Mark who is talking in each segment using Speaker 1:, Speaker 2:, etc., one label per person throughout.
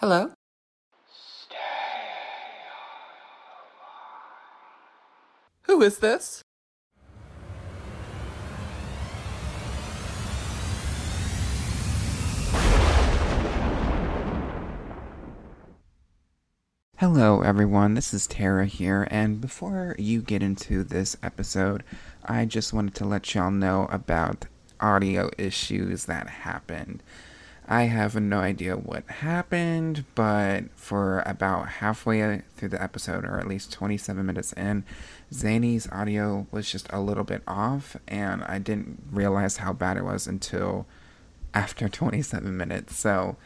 Speaker 1: Hello? Who is this? Hello, everyone. This is Terrah here, and before you get into this episode, I just wanted to let y'all know about audio issues that happened. I have no idea what happened, but for about halfway through the episode, or at least 27 minutes in, Zanny's audio was just a little bit off, and I didn't realize how bad it was until after 27 minutes. So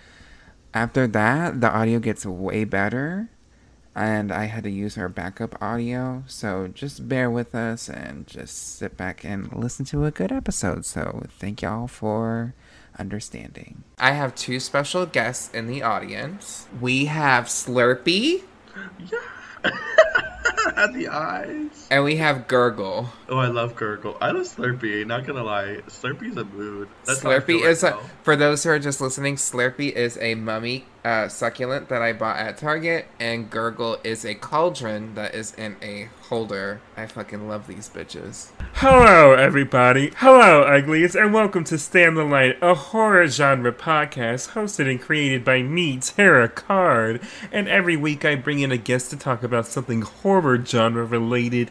Speaker 1: after that, the audio gets way better, and I had to use our backup audio. So just bear with us and just sit back and listen to a good episode. So thank y'all for understanding. I have two special guests in the audience. We have Slurpee.
Speaker 2: Yeah. the eyes.
Speaker 1: And we have Gurgle.
Speaker 2: Oh, I love Gurgle. I love Slurpee. Not gonna lie, Slurpee's a mood.
Speaker 1: That's Slurpee is a, for those who are just listening. Slurpee is a mummy uh, succulent that I bought at Target, and Gurgle is a cauldron that is in a holder. I fucking love these bitches.
Speaker 3: Hello, everybody. Hello, uglies, and welcome to Stand the Light, a horror genre podcast hosted and created by me, Terrah Card. And every week I bring in a guest to talk about something horror genre related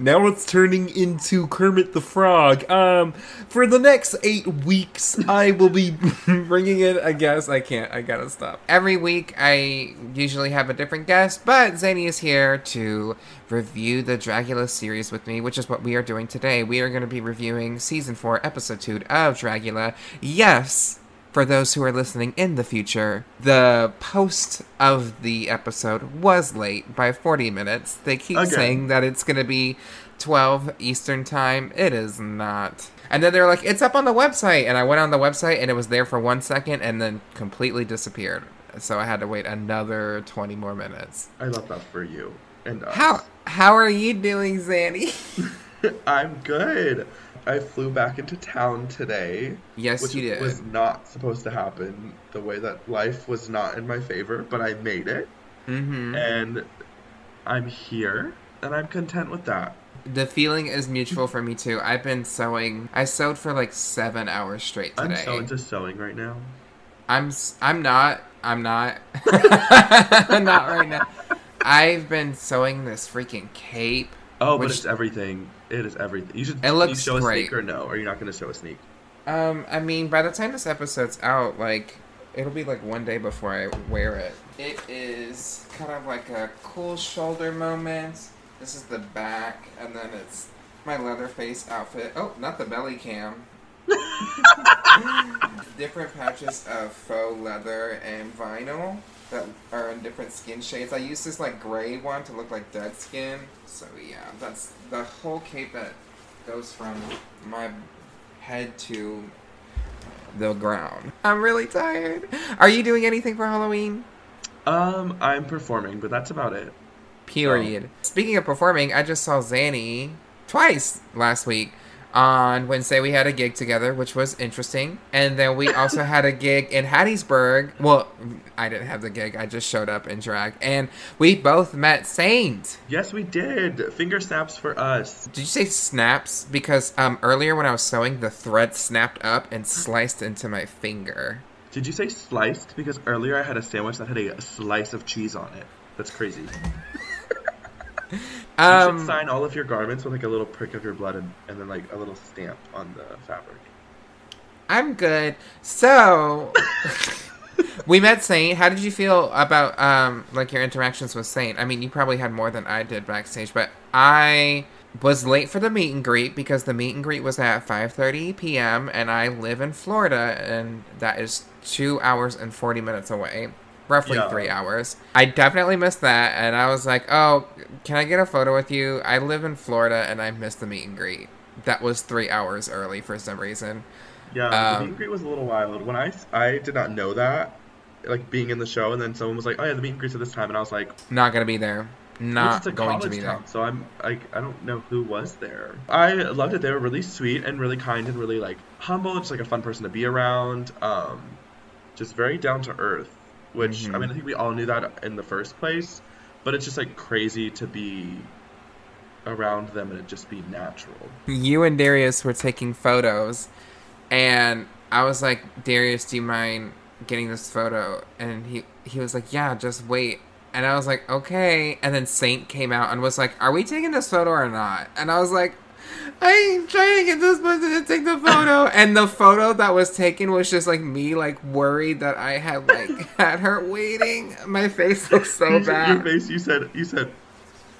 Speaker 3: now it's turning into Kermit the Frog. Um, for the next eight weeks, I will be bringing in I guess I can't. I gotta stop.
Speaker 1: Every week, I usually have a different guest, but Zanny is here to review the Dragula series with me, which is what we are doing today. We are going to be reviewing season four, episode two of Dragula. Yes, for those who are listening in the future, the post of the episode was late by 40 minutes. They keep okay. saying that it's going to be 12 Eastern Time. It is not. And then they're like, it's up on the website. And I went on the website and it was there for one second and then completely disappeared. So I had to wait another 20 more minutes.
Speaker 2: I love that for you. And us.
Speaker 1: How, how are you doing, Zanny?
Speaker 2: I'm good. I flew back into town today.
Speaker 1: Yes,
Speaker 2: which
Speaker 1: you did.
Speaker 2: was not supposed to happen. The way that life was not in my favor, but I made it.
Speaker 1: Mm-hmm.
Speaker 2: And I'm here, and I'm content with that.
Speaker 1: The feeling is mutual for me too. I've been sewing. I sewed for like seven hours straight today.
Speaker 2: I'm so into sewing right now.
Speaker 1: I'm. I'm not. I'm not. not right now. I've been sewing this freaking cape.
Speaker 2: Oh, which, but it's everything. It is everything. You should.
Speaker 1: It looks
Speaker 2: show
Speaker 1: great.
Speaker 2: a sneak or no? Or you're not going to show a sneak?
Speaker 1: Um, I mean, by the time this episode's out, like it'll be like one day before I wear it. It is kind of like a cool shoulder moment. This is the back, and then it's my Leatherface outfit. Oh, not the belly cam. different patches of faux leather and vinyl that are in different skin shades. I used this like gray one to look like dead skin. So yeah, that's the whole cape that goes from my head to the ground. I'm really tired. Are you doing anything for Halloween?
Speaker 2: Um, I'm performing, but that's about it.
Speaker 1: Period. Speaking of performing, I just saw Zanny twice last week on Wednesday we had a gig together, which was interesting. And then we also had a gig in Hattiesburg. Well, I didn't have the gig. I just showed up in drag. And we both met Saint.
Speaker 2: Yes, we did. Finger snaps for us.
Speaker 1: Did you say snaps? Because um, earlier when I was sewing, the thread snapped up and sliced into my finger.
Speaker 2: Did you say sliced? Because earlier I had a sandwich that had a slice of cheese on it. That's crazy. Um, you should sign all of your garments with like a little prick of your blood and, and then like a little stamp on the fabric.
Speaker 1: I'm good. So we met Saint. How did you feel about um like your interactions with Saint? I mean, you probably had more than I did backstage, but I was late for the meet and greet because the meet and greet was at 5:30 p.m. and I live in Florida and that is 2 hours and 40 minutes away roughly yeah. three hours. I definitely missed that, and I was like, "Oh, can I get a photo with you?" I live in Florida, and I missed the meet and greet. That was three hours early for some reason.
Speaker 2: Yeah, um, the meet and greet was a little wild. When I I did not know that, like being in the show, and then someone was like, "Oh yeah, the meet and greet's at this time," and I was like,
Speaker 1: "Not gonna be there." Not going to be
Speaker 2: town, there. So I'm like, I don't know who was there. I loved it. They were really sweet and really kind and really like humble. Just like a fun person to be around. Um, just very down to earth which I
Speaker 1: Mhm.
Speaker 2: mean I think we all knew that in the first place, but it's just like crazy to be around them and it just be natural.
Speaker 1: you and Darius were taking photos, and I was like, Darius, do you mind getting this photo? And he he was like, Yeah, just wait. And I was like, Okay. And then Saint came out and was like, Are we taking this photo or not? And I was like, I ain't trying to get this person to take the photo. and the photo that was taken was just like me, like worried that I had like had her waiting. My face looked so
Speaker 2: Your
Speaker 1: bad.
Speaker 2: face, you said, you said,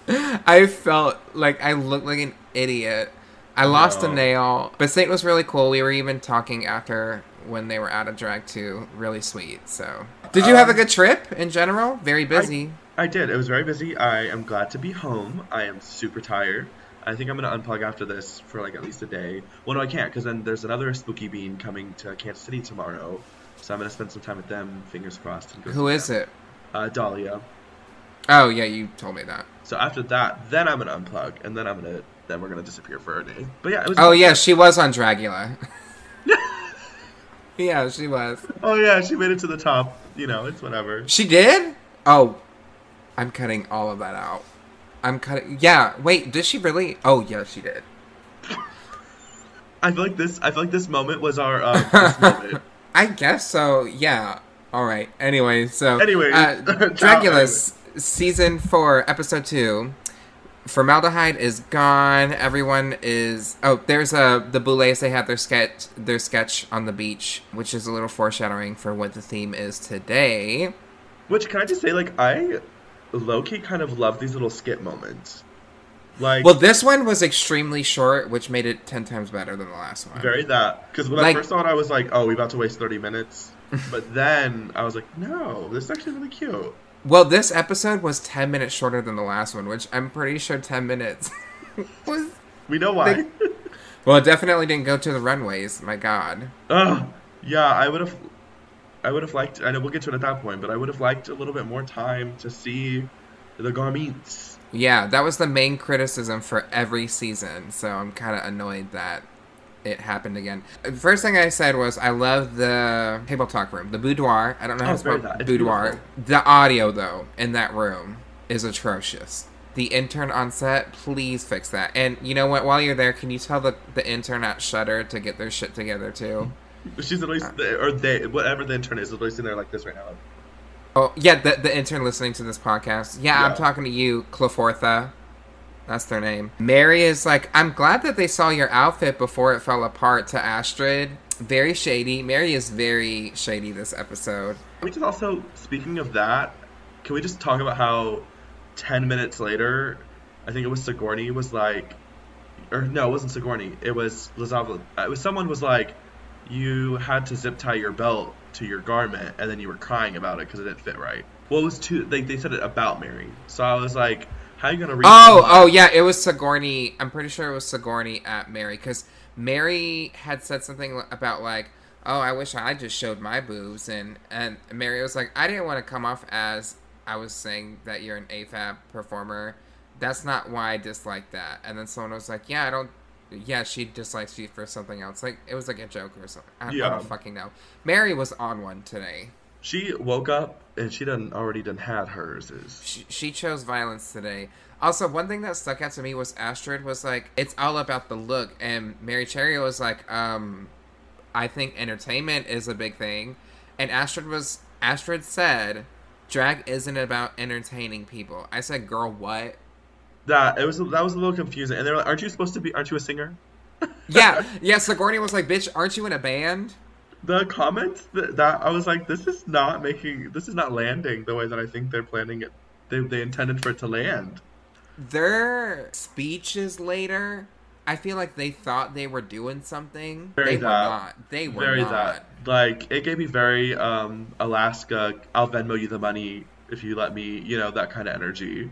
Speaker 1: I felt like I looked like an idiot. I lost a nail, but Saint was really cool. We were even talking after when they were out of drag too. Really sweet. So, did you have a
Speaker 2: Um,
Speaker 1: good trip in general? Very busy.
Speaker 2: I did. It was very busy. I am glad to be home. I am super tired. I think I'm gonna unplug after this for like at least a day. Well, no, I can't because then there's another Spooky Bean coming to Kansas City tomorrow, so I'm gonna spend some time with them. Fingers crossed. and go
Speaker 1: Who
Speaker 2: them.
Speaker 1: it?
Speaker 2: Uh, Dahlia.
Speaker 1: Oh yeah, you told me that.
Speaker 2: So after that, then I'm gonna unplug, and then I'm gonna then we're gonna disappear for a day. But yeah, it was.
Speaker 1: Oh yeah, she was on Dragula. yeah, she was.
Speaker 2: Oh yeah, she made it to the top. You know, it's whatever.
Speaker 1: She did? Oh, I'm cutting all of that out. I'm cutting. Yeah. Wait, did she really? Oh yeah, she did.
Speaker 2: I feel like this. I feel like this moment was our uh.
Speaker 1: I guess so. Yeah. All right. Anyway, so
Speaker 2: anyway,
Speaker 1: uh, Dragula's season four, episode two. Formaldehyde is gone. Everyone is. Oh, there's a the Boulets. They have their sketch their sketch on the beach, which is a little foreshadowing for what the theme is today.
Speaker 2: Which can I just say, like I, low key kind of love these little skit moments. Like
Speaker 1: Well, this one was extremely short, which made it ten times better than the last one.
Speaker 2: very that because when
Speaker 1: Like-
Speaker 2: I first saw it, I was like, oh, we about to waste thirty minutes. but then I was like, no, this is actually really cute.
Speaker 1: Well, this episode was ten minutes shorter than the last one, which I'm pretty sure ten minutes was.
Speaker 2: We know why.
Speaker 1: They- Well, it definitely didn't go to the runways. My God.
Speaker 2: Ugh. Yeah, I would have. I would have liked. I know we'll get to it at that point, but I would have liked a little bit more time to see the garments.
Speaker 1: Yeah, that was the main criticism for every season, so I'm kind of annoyed that it happened again. The First thing I said was I love the table talk room, the boudoir. I don't know how
Speaker 2: Oh,
Speaker 1: to spell
Speaker 2: very nice. It's
Speaker 1: boudoir. The audio though in that room is atrocious. The intern on set, please fix that. And you know what? While you're there, can you tell the the intern at Shutter to get their shit together too?
Speaker 2: She's literally, uh. or they, whatever the intern is, literally sitting there like this right now.
Speaker 1: Oh yeah, the the intern listening to this podcast. Yeah, I'm talking to you, Clefortha. That's their name. Merrie is like, I'm glad that they saw your outfit before it fell apart to Astrid. Very shady. Merrie is very shady this episode.
Speaker 2: Can we just also, speaking of that, can we just talk about how 10 minutes later, I think it was Sigourney was like, or no, it wasn't Sigourney. It was Lazava. It was someone was like, you had to zip tie your belt to your garment, and then you were crying about it because it didn't fit right. Well, it was too. They, they said it about Merrie, so I was like, how are you gonna read?
Speaker 1: Oh, oh yeah, it was Sigourney. I'm pretty sure it was Sigourney at Merrie because Merrie had said something about like, "Oh, I wish I just showed my boobs," and and Merrie was like, "I didn't want to come off as I was saying that you're an AFAB performer. That's not why I dislike that." And then someone was like, "Yeah, I don't." Yeah, she dislikes you for something else. Like it was like a joke or something. I, I don't fucking know. Merrie was on one today.
Speaker 2: She woke up and she done already done had hers. Is
Speaker 1: she, she chose violence today. Also, one thing that stuck out to me was Astrid was like, "It's all about the look," and Merrie Cherry was like, um, "I think entertainment is a big thing," and Astrid was Astrid said, "Drag isn't about entertaining people." I said, "Girl, what?"
Speaker 2: That it was that was a little confusing. And they're like, aren't you supposed to be? Aren't you a singer?
Speaker 1: Yeah, yeah. Sigourney was like, "Bitch, aren't you in a band?"
Speaker 2: the comments that, that I was like, this is not making, this is not landing the way that I think they're planning it. They, they intended for it to land.
Speaker 1: Their speeches later, I feel like they thought they were doing something.
Speaker 2: Very
Speaker 1: they were not. They were
Speaker 2: very
Speaker 1: not.
Speaker 2: that. Like it gave me very um Alaska. I'll Venmo you the money if you let me. You know that kind of energy.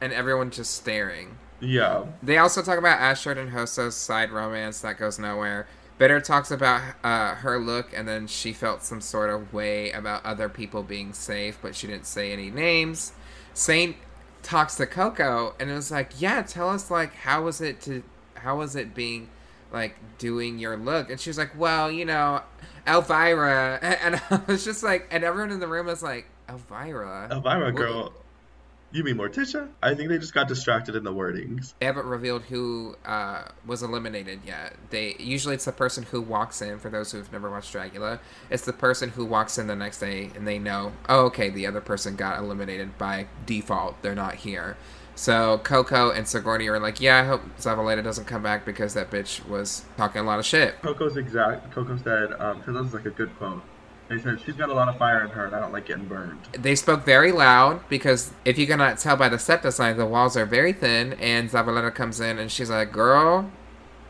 Speaker 1: And everyone just staring.
Speaker 2: Yeah.
Speaker 1: They also talk about Ashford and Hoso's side romance that goes nowhere. Bitter talks about uh, her look, and then she felt some sort of way about other people being safe, but she didn't say any names. Saint talks to Koco, and it was like, "Yeah, tell us like how was it to how was it being like doing your look?" And she was like, "Well, you know, Elvira," and I was just like, and everyone in the room was like, "Elvira."
Speaker 2: Elvira, girl. You mean Morticia? I think they just got distracted in the wordings.
Speaker 1: They haven't revealed who uh, was eliminated yet. They usually it's the person who walks in. For those who've never watched Dragula, it's the person who walks in the next day and they know, oh, okay, the other person got eliminated by default. They're not here. So Koco and Sigourney are like, yeah, I hope Zavaleta doesn't come back because that bitch was talking a lot of shit.
Speaker 2: Koco's exact. Koco said, um, because this is like a good quote. They said she's got a lot of fire in her, and I don't like getting burned.
Speaker 1: They spoke very loud because if you cannot tell by the set design, the walls are very thin. And Zavaleta comes in and she's like, "Girl,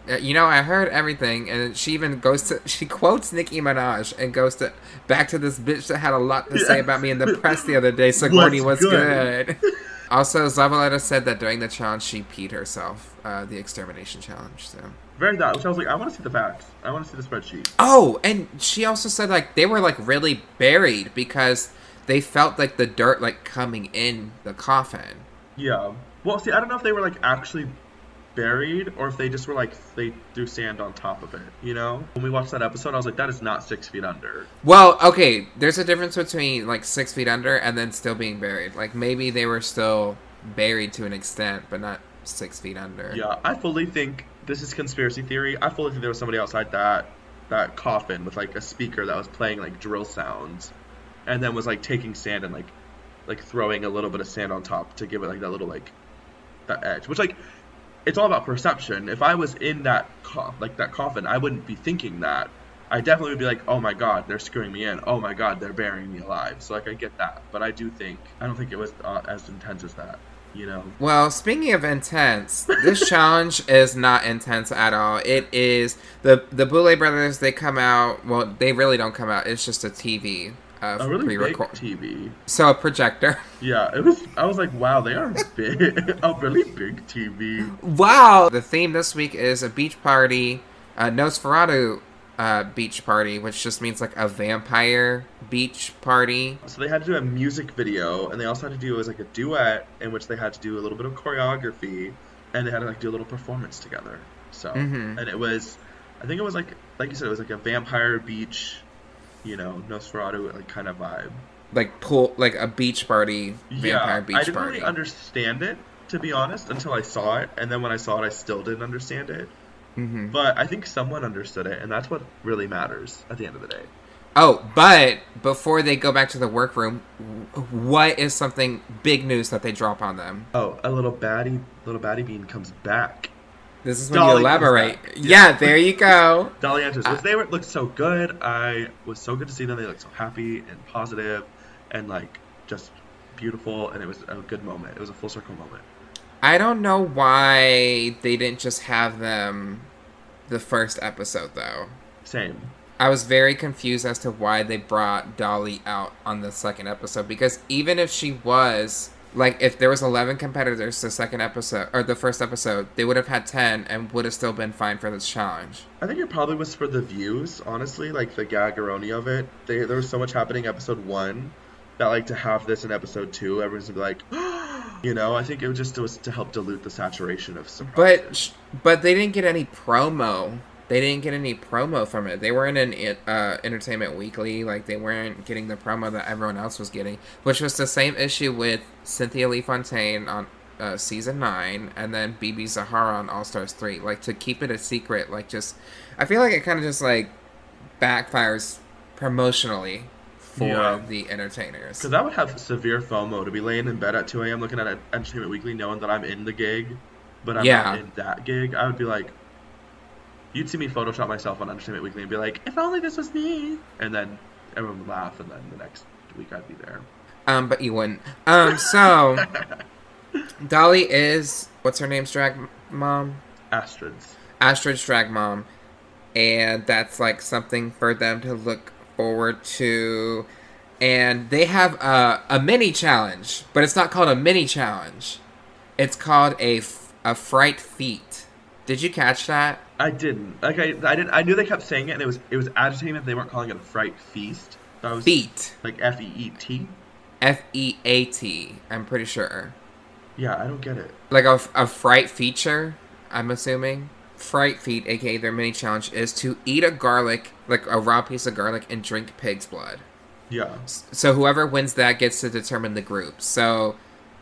Speaker 1: uh, you know I heard everything." And she even goes to she quotes Nicki Minaj and goes to back to this bitch that had a lot to say about me in the press the other day. Sigourney was
Speaker 2: What's
Speaker 1: good. also, Zavaleta said that during the challenge she peed herself, uh, the extermination challenge. So.
Speaker 2: Very that, which I was like, I want to see the facts. I want to see the spreadsheet.
Speaker 1: Oh, and she also said like they were like really buried because they felt like the dirt like coming in the coffin.
Speaker 2: Yeah. Well, see, I don't know if they were like actually buried or if they just were like they threw sand on top of it. You know, when we watched that episode, I was like, that is not six feet under.
Speaker 1: Well, okay, there's a difference between like six feet under and then still being buried. Like maybe they were still buried to an extent, but not six feet under.
Speaker 2: Yeah, I fully think this is conspiracy theory. I fully think there was somebody outside that that coffin with like a speaker that was playing like drill sounds, and then was like taking sand and like like throwing a little bit of sand on top to give it like that little like that edge. Which like it's all about perception. If I was in that co- like that coffin, I wouldn't be thinking that. I definitely would be like, oh my god, they're screwing me in. Oh my god, they're burying me alive. So like I get that, but I do think I don't think it was uh, as intense as that. You know.
Speaker 1: Well, speaking of intense, this challenge is not intense at all. It is the the Boulet brothers. They come out. Well, they really don't come out. It's just a TV. Uh,
Speaker 2: A really big
Speaker 1: pre-record.
Speaker 2: TV.
Speaker 1: So a projector.
Speaker 2: Yeah, it was. I was like, wow, they are big. a really big TV.
Speaker 1: Wow! The theme this week is a beach party, a Nosferatu uh, beach party, which just means like a vampire beach party.
Speaker 2: So they had to do a music video, and they also had to do it was like a duet in which they had to do a little bit of choreography, and they had to like do a little performance together. So,
Speaker 1: Mhm.
Speaker 2: and it was, I think it was like, like you said, it was like a vampire beach, you know, Nosferatu like kind of vibe.
Speaker 1: Like pool, like a beach party, vampire
Speaker 2: yeah,
Speaker 1: beach party.
Speaker 2: I didn't
Speaker 1: party.
Speaker 2: really understand it to be honest until I saw it, and then when I saw it, I still didn't understand it.
Speaker 1: Hmm
Speaker 2: But I think someone understood it, and that's what really matters at the end of the day.
Speaker 1: Oh, but before they go back to the workroom, what is something big news that they drop on them?
Speaker 2: Oh, a little baddie, little baddie bean comes back.
Speaker 1: This is when
Speaker 2: Dahli
Speaker 1: you elaborate. Yeah.
Speaker 2: Yeah.
Speaker 1: there you go.
Speaker 2: Dahli enters, which they were, looked so good. I was so good to see them. They looked so happy and positive, and like just beautiful. And it was a good moment. It was a full circle moment.
Speaker 1: I don't know why they didn't just have them the first episode though.
Speaker 2: Same.
Speaker 1: I was very confused as to why they brought Dahli out on the second episode because even if she was like if there was 11 competitors the second episode or the first episode, they would have had 10 and would have still been fine for this challenge.
Speaker 2: I think it probably was for the views, honestly, like the gaggeroni of it. They, there was so much happening episode one that like to have this in episode two, everyone's gonna be like, oh, you know, I think it was just was to help dilute the saturation of surprises.
Speaker 1: But but they didn't get any promo. They didn't get any promo from it. They weren't in uh, Entertainment Weekly. Like they weren't getting the promo that everyone else was getting, which was the same issue with Cynthia Lee Fontaine on uh, season nine, and then BeBe Zahara on All Stars three. Like to keep it a secret. Like just, I feel like it kind of just like backfires promotionally for
Speaker 2: Yeah.
Speaker 1: the entertainers.
Speaker 2: Because I would have severe FOMO to be laying in bed at 2 a.m. looking at Entertainment Weekly, knowing that I'm in the gig, but I'm
Speaker 1: Yeah.
Speaker 2: not in that gig. I would be like, you'd see me Photoshop myself on Entertainment Weekly and be like, if only this was me. And then everyone would laugh, and then the next week I'd be there.
Speaker 1: Um, but you wouldn't. Um, so Dahli is what's her name's drag mom?
Speaker 2: Astrid's.
Speaker 1: Astrid's drag mom, and that's like something for them to look forward to. And they have a, a mini challenge, but it's not called a mini challenge. It's called a, a fright feat. Did you catch that?
Speaker 2: I didn't. Like I, I didn't. I knew they kept saying it, and it was it was agitating that they weren't calling it a fright feast. That was
Speaker 1: Feat.
Speaker 2: like F E E T.
Speaker 1: F E A T. I'm pretty sure.
Speaker 2: Yeah, I don't get it.
Speaker 1: Like a, a fright feature. I'm assuming. Fright feat, aka their mini challenge, is to eat a garlic, like a raw piece of garlic, and drink pig's blood.
Speaker 2: Yeah.
Speaker 1: So whoever wins that gets to determine the group. So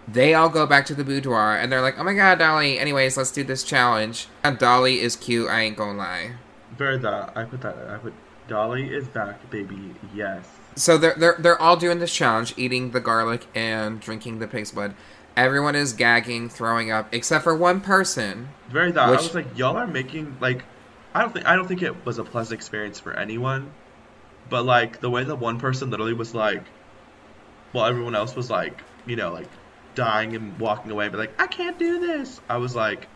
Speaker 1: they all go back to the boudoir and they're like, "Oh my god, Dahli! Anyways, let's do this challenge." And Dahli is cute. I ain't gonna lie.
Speaker 2: Very that. I put that. I put Dahli is back, baby. Yes.
Speaker 1: So they're they're they're all doing this challenge, eating the garlic and drinking the pig's blood. Everyone is gagging, throwing up, except for one person.
Speaker 2: Very that.
Speaker 1: Which-
Speaker 2: I was like, y'all are making like, I don't think I don't think it was a pleasant experience for anyone, but like the way that one person literally was like, while everyone else was like, you know, like dying and walking away, but like, I can't do this. I was like,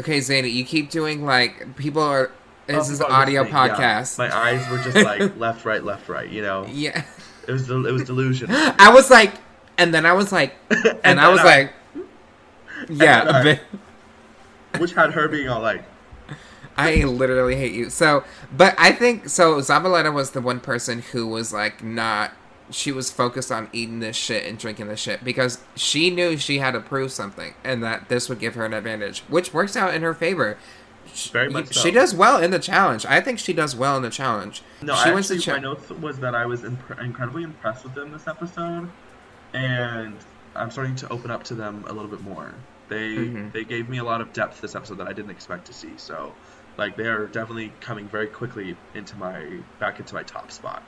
Speaker 1: Okay, Zayna, you keep doing like people are. This is an audio
Speaker 2: thing, yeah.
Speaker 1: podcast.
Speaker 2: My eyes were just like left, right, left, right. You know,
Speaker 1: yeah.
Speaker 2: it was it was delusion.
Speaker 1: I was like, and then I was like, and, I was
Speaker 2: I-
Speaker 1: like, yeah,
Speaker 2: I- which had her being all like,
Speaker 1: I literally hate you. So, but I think so. Zavaleta was the one person who was like not. She was focused on eating this shit and drinking this shit because she knew she had to prove something and that this would give her an advantage, which works out in her favor. She,
Speaker 2: Very much so.
Speaker 1: she does well in the challenge. I think she does well in the challenge.
Speaker 2: No,
Speaker 1: she
Speaker 2: I actually,
Speaker 1: cha-
Speaker 2: my notes was that I was imp- incredibly impressed with them this episode, and I'm starting to open up to them a little bit more. They
Speaker 1: Mhm.
Speaker 2: they gave me a lot of depth this episode that I didn't expect to see. So, like, they are definitely coming very quickly into my back into my top spot.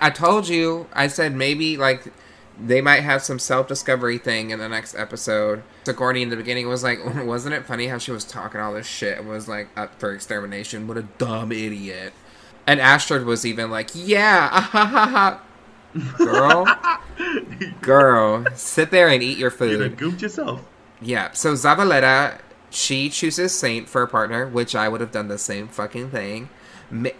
Speaker 1: I told you. I said maybe like they might have some self discovery thing in the next episode. Sigourney in the beginning was like, wasn't it funny how she was talking all this shit and was like up for extermination? What a dumb idiot. And Astrid was even like, yeah, ah, ha, ha, ha. Girl, girl, sit there and eat your food.
Speaker 2: You done
Speaker 1: food.
Speaker 2: goofed yourself.
Speaker 1: Yeah. So Zavaleta, she chooses Saint for a partner, which I would have done the same fucking thing.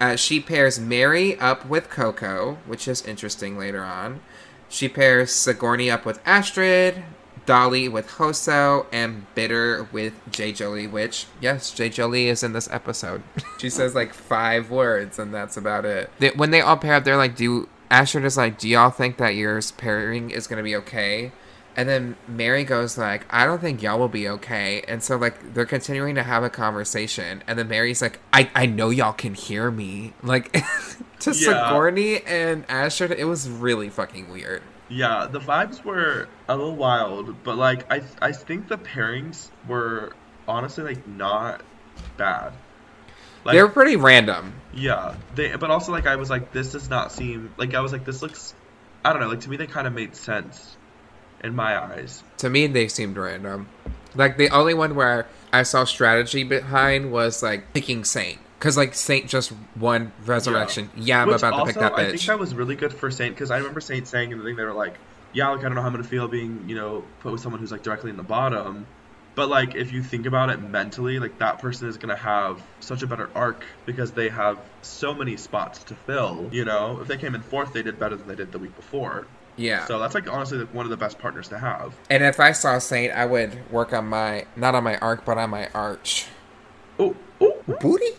Speaker 1: Uh, she pairs Merrie up with Koco, which is interesting later on. She pairs Sigourney up with Astrid, Dahli with Hoso, and Bitter with J. Jolie, which, yes, J. Jolie is in this episode. she says like five words, and that's about it. They, when they all pair up, they're like, do. Astrid is like, do y'all think that your pairing is going to be okay? And then Merrie goes like, I don't think y'all will be okay. And so like they're continuing to have a conversation. And then Merrie's like, I, I know y'all can hear me. Like to
Speaker 2: Yeah.
Speaker 1: Sigourney and Astrid, it was really fucking weird.
Speaker 2: Yeah, the vibes were a little wild, but like I I think the pairings were honestly like not bad. Like,
Speaker 1: they were pretty random.
Speaker 2: Yeah, they but also like I was like this does not seem like I was like this looks I don't know like to me they kind of made sense in my eyes.
Speaker 1: To me, they seemed random. Like the only one where I saw strategy behind was like picking Saint. Cause like Saint just won Resurrection. Yeah, I'm
Speaker 2: Which
Speaker 1: about to pick that bitch.
Speaker 2: I think that was really good for Saint because I remember Saint saying in the thing they were like, yeah, like I don't know how I'm gonna feel being you know put with someone who's like directly in the bottom. But like if you think about it mentally, like that person is gonna have such a better arc because they have so many spots to fill. You know, if they came in fourth, they did better than they did the week before.
Speaker 1: yeah.
Speaker 2: So that's like honestly like, one of the best partners to have.
Speaker 1: And if I saw Saint, I would work on my not on my arc, but on my arch.
Speaker 2: Oh, oh,
Speaker 1: Booty?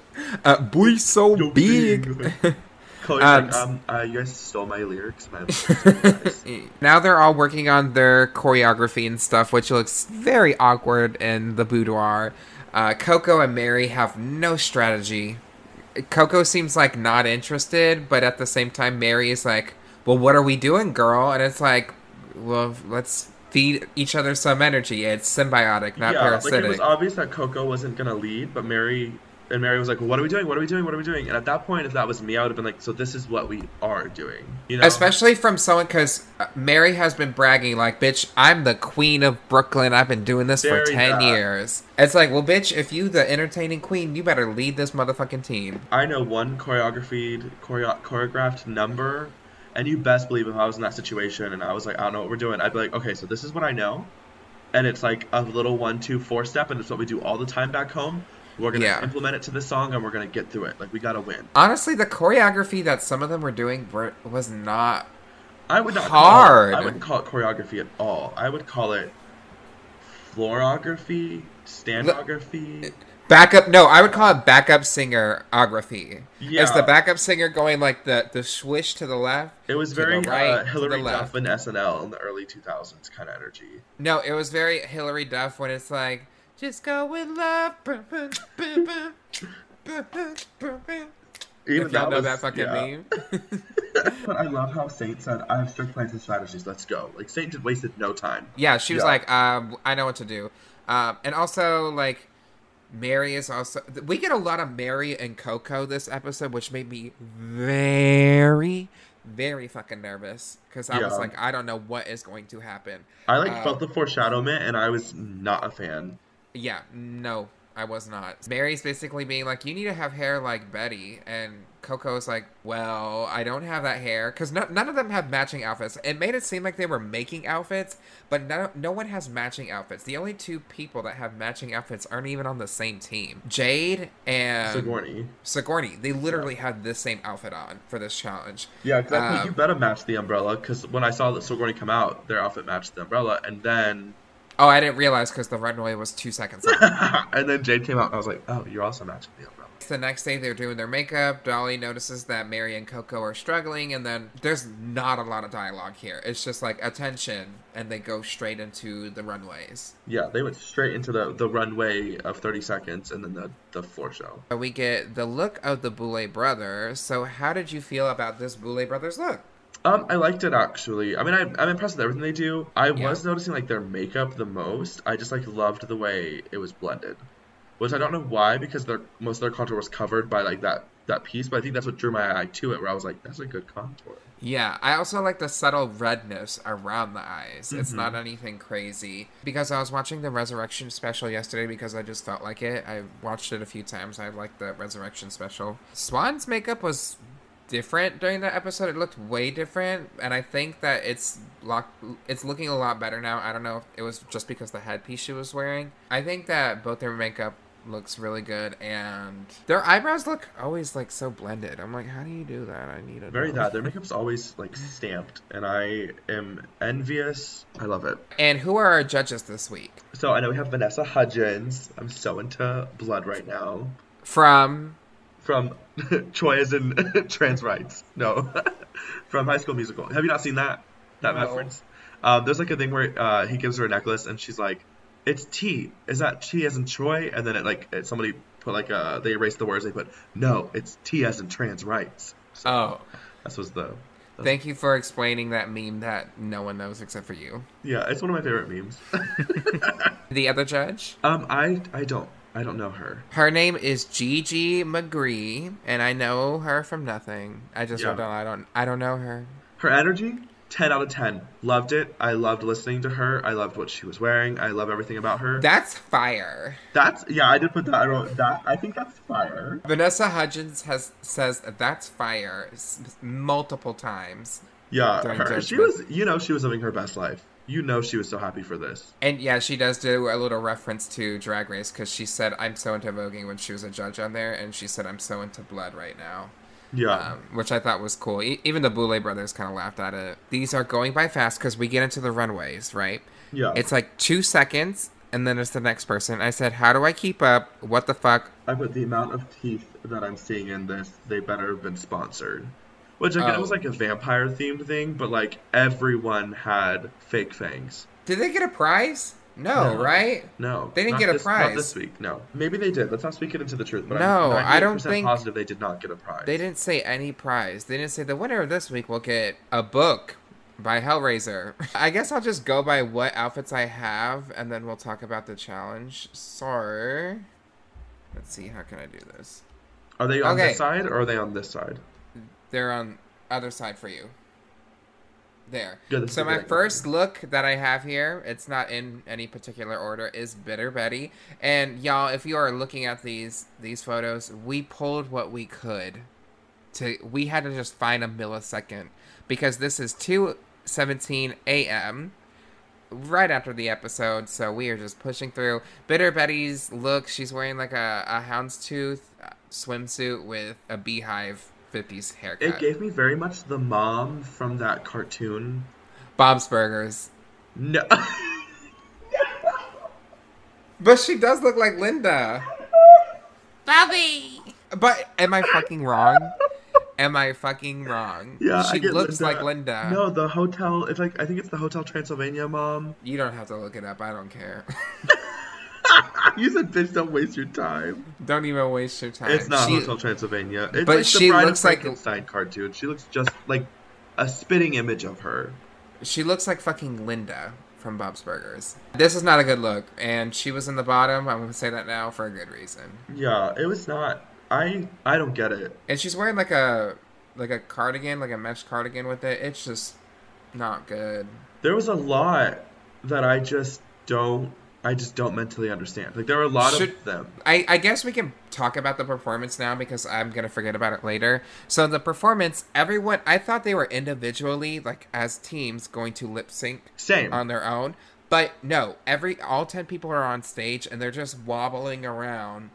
Speaker 1: Uh, booty so
Speaker 2: Yo,
Speaker 1: big.
Speaker 2: big. Chloe's
Speaker 1: Um,
Speaker 2: like, um, uh, you guys stole my lyrics. My apologies,
Speaker 1: now they're all working on their choreography and stuff, which looks very awkward in the boudoir. Uh, Koco and Merrie have no strategy. Koco seems like not interested, but at the same time, Merrie is like, "Well, what are we doing, girl?" And it's like, "Well, let's feed each other some energy. It's symbiotic, not
Speaker 2: yeah,
Speaker 1: parasitic."
Speaker 2: like it was obvious that Koco wasn't gonna lead, but Merrie and Merrie was like, well, "What are we doing? What are we doing? What are we doing?" And at that point, if that was me, I would have been like, "So this is what we are doing," you know?
Speaker 1: Especially from someone because uh, Merrie has been bragging like, "Bitch, I'm the queen of Brooklyn. I've been doing this for ten years." It's like, well, bitch, if you the entertaining queen, you better lead this motherfucking team.
Speaker 2: I know one choreographed choreo- choreographed number, and you best believe if I was in that situation and I was like, I don't know what we're doing, I'd be like, okay, so this is what I know, and it's like a little one, two, four step, and it's what we do all the time back home. We're gonna
Speaker 1: Yeah.
Speaker 2: implement it to the song, and we're gonna get through it. Like we gotta win.
Speaker 1: Honestly, the choreography that some of them were doing were, was not.
Speaker 2: I would not
Speaker 1: Hard.
Speaker 2: Call it, I wouldn't call it choreography at all. I would call it floorography, standography.
Speaker 1: Backup, no, I would call it backup singerography.
Speaker 2: Yeah.
Speaker 1: Is the backup singer going like the the swish to the left?
Speaker 2: It was very
Speaker 1: right,
Speaker 2: uh,
Speaker 1: to the Hilary.
Speaker 2: Duff and SNL in the early 2000s kind of energy.
Speaker 1: No, it was very Hilary Duff when it's like Just go with love.
Speaker 2: Even
Speaker 1: if y'all know
Speaker 2: was-
Speaker 1: that fucking
Speaker 2: yeah.
Speaker 1: meme.
Speaker 2: But I love how Saint said, "I have strict plans and strategies. Let's go." Like Saint just wasted no time.
Speaker 1: Yeah, she was
Speaker 2: Yeah.
Speaker 1: like, um, I know what to do. Um, and also, like, Merrie is also. We get a lot of Merrie and Koco this episode, which made me very, very fucking nervous. Because I was like, I don't know what is going to happen.
Speaker 2: I like
Speaker 1: Uh,
Speaker 2: felt the foreshadowment, and I was not a fan.
Speaker 1: Yeah, no, I was not. Merrie's basically being like, you need to have hair like Betty. And Koco's like, well, I don't have that hair. Because no, none of them have matching outfits. It made it seem like they were making outfits, but no, no one has matching outfits. The only two people that have matching outfits aren't even on the same team Jade and
Speaker 2: Sigourney.
Speaker 1: Sigourney. They literally had the same outfit on for this challenge.
Speaker 2: Yeah, exactly.
Speaker 1: Um,
Speaker 2: you better match the umbrella because when I saw that Sigourney come out, their outfit matched the umbrella, and then
Speaker 1: Oh, I didn't realize because the runway was two seconds long.
Speaker 2: and then Jade came out, and I was like, "Oh, you're also matching the umbrella."
Speaker 1: The next day, they're doing their makeup. Dahli notices that Merrie and Koco are struggling, and then there's not a lot of dialogue here. It's just like attention, and they go straight into the runways.
Speaker 2: Yeah, they went straight into the the runway of 30 seconds, and then the the floor show.
Speaker 1: We get the look of the Boulet brothers. So, how did you feel about this Boulet brothers look?
Speaker 2: Um, I liked it actually. I mean, I, I'm impressed with everything they do. I
Speaker 1: Yeah.
Speaker 2: was noticing like their makeup the most. I just like loved the way it was blended, which I don't know why because their most of their contour was covered by like that that piece. But I think that's what drew my eye to it, where I was like, "That's a good contour."
Speaker 1: Yeah, I also like the subtle redness around the eyes. It's
Speaker 2: Mhm.
Speaker 1: not anything crazy. Because I was watching the Resurrection special yesterday because I just felt like it. I watched it a few times. I liked the Resurrection special. Swan's makeup was different during that episode. It looked way different, and I think that it's lock it's looking a lot better now. I don't know if it was just because the headpiece she was wearing. I think that both their makeup looks really good and their eyebrows look always like so blended. I'm like, how do you do that? I need to
Speaker 2: Very
Speaker 1: know.
Speaker 2: that. Their makeup's always like stamped, and I am envious. I love it.
Speaker 1: And who are our judges this week?
Speaker 2: So I know we have Vanessa Hudgens. I'm so into blood right now.
Speaker 1: From
Speaker 2: From Troy is in trans rights. No, from High School Musical. Have you not seen that that
Speaker 1: No.
Speaker 2: reference? Um, there's like a thing where uh, he gives her a necklace and she's like, "It's T. Is that T as in Troy?" And then it like it, somebody put like uh they erased the words. They put no, it's T as in trans rights. So
Speaker 1: oh,
Speaker 2: that was the
Speaker 1: thank you for explaining that meme that no one knows except for you.
Speaker 2: yeah. It's one of my favorite memes.
Speaker 1: The other judge,
Speaker 2: um, I I don't I don't know her.
Speaker 1: her name is Gigi McGree, and I know her from nothing. I just
Speaker 2: Yeah.
Speaker 1: down I don't I don't know her.
Speaker 2: Her energy, 10 out of 10. Loved it. I loved listening to her. I loved what she was wearing. I love everything about her.
Speaker 1: That's fire.
Speaker 2: That's, yeah, I did put that. I wrote that. I think that's fire.
Speaker 1: Vanessa Hudgens has says that's fire multiple times.
Speaker 2: Yeah, her, she was, you know, she was living her best life. You know, she was so happy for this.
Speaker 1: And yeah, she does do a little reference to Drag Race because she said, I'm so into voguing when she was a judge on there, and she said, I'm so into blood right now.
Speaker 2: Yeah.
Speaker 1: um, which I thought was cool. E- even the Boulet brothers kind of laughed at it. These are going by fast because we get into the runways, right?
Speaker 2: yeah.
Speaker 1: It's like two seconds, and then it's the next person. I said, "How do I keep up? What the fuck?"
Speaker 2: I put the amount of teeth that I'm seeing in this, they better have been sponsored. Which again,
Speaker 1: Oh.
Speaker 2: it was oh. like a vampire themed thing, but like everyone had fake fangs.
Speaker 1: Did they get a prize? No,
Speaker 2: No.
Speaker 1: right?
Speaker 2: No,
Speaker 1: They didn't
Speaker 2: not
Speaker 1: get a
Speaker 2: this,
Speaker 1: prize.
Speaker 2: Not this week. No, maybe they did. Let's not speak it into the truth. But
Speaker 1: No,
Speaker 2: I'm
Speaker 1: I don't think-
Speaker 2: positive they did not get a prize.
Speaker 1: They didn't say any prize. They didn't say the winner of this week will get a book by Hellraiser. I guess I'll just go by what outfits I have, and then we'll talk about the challenge. So, let's see. How can I do this?
Speaker 2: Are they on
Speaker 1: Okay.
Speaker 2: this side or are they on this side?
Speaker 1: They're on other side for you. There.
Speaker 2: Good,
Speaker 1: so my first look that I have here, it's not in any particular order, is Bitter Betty. And y'all, if you are looking at these these photos, we pulled what we could. To we had to just find a millisecond because this is 2:17 a.m. right after the episode, so we are just pushing through. Bitter Betty's look, she's wearing like a, a houndstooth swimsuit with a beehive 50s haircut.
Speaker 2: It gave me very much the mom from that cartoon.
Speaker 1: Bob's Burgers.
Speaker 2: No.
Speaker 1: But she does look like Linda. Bobby. But am I fucking wrong? Am I fucking wrong?
Speaker 2: yeah, I
Speaker 1: She
Speaker 2: get
Speaker 1: looks
Speaker 2: Linda.
Speaker 1: like Linda.
Speaker 2: No, the hotel. It's like I think it's the Hotel Transylvania mom.
Speaker 1: You don't have to look it up. I don't care.
Speaker 2: you said, "Bitch, don't waste your time."
Speaker 1: Don't even waste your time.
Speaker 2: It's not
Speaker 1: She-
Speaker 2: Hotel Transylvania. It's
Speaker 1: But
Speaker 2: like
Speaker 1: she
Speaker 2: the Bride
Speaker 1: looks
Speaker 2: of
Speaker 1: like-
Speaker 2: Frankenstein cartoon. She looks just like a spitting image of her.
Speaker 1: She looks like fucking Linda from Bob's Burgers. This is not a good look, and she was in the bottom. I'm gonna say that now for a good reason.
Speaker 2: Yeah, it was not. I I don't get it.
Speaker 1: And she's wearing like a like a cardigan, like a mesh cardigan with it. It's just not good.
Speaker 2: There was a lot that I just don't. I just don't mentally understand. Like there are a lot
Speaker 1: Should-
Speaker 2: of them.
Speaker 1: I, I guess we can talk about the performance now because I'm gonna forget about it later. So the performance, everyone, I thought they were individually, like as teams, going to lip sync
Speaker 2: Same.
Speaker 1: on their own. But no, every all ten people are on stage and they're just wobbling around.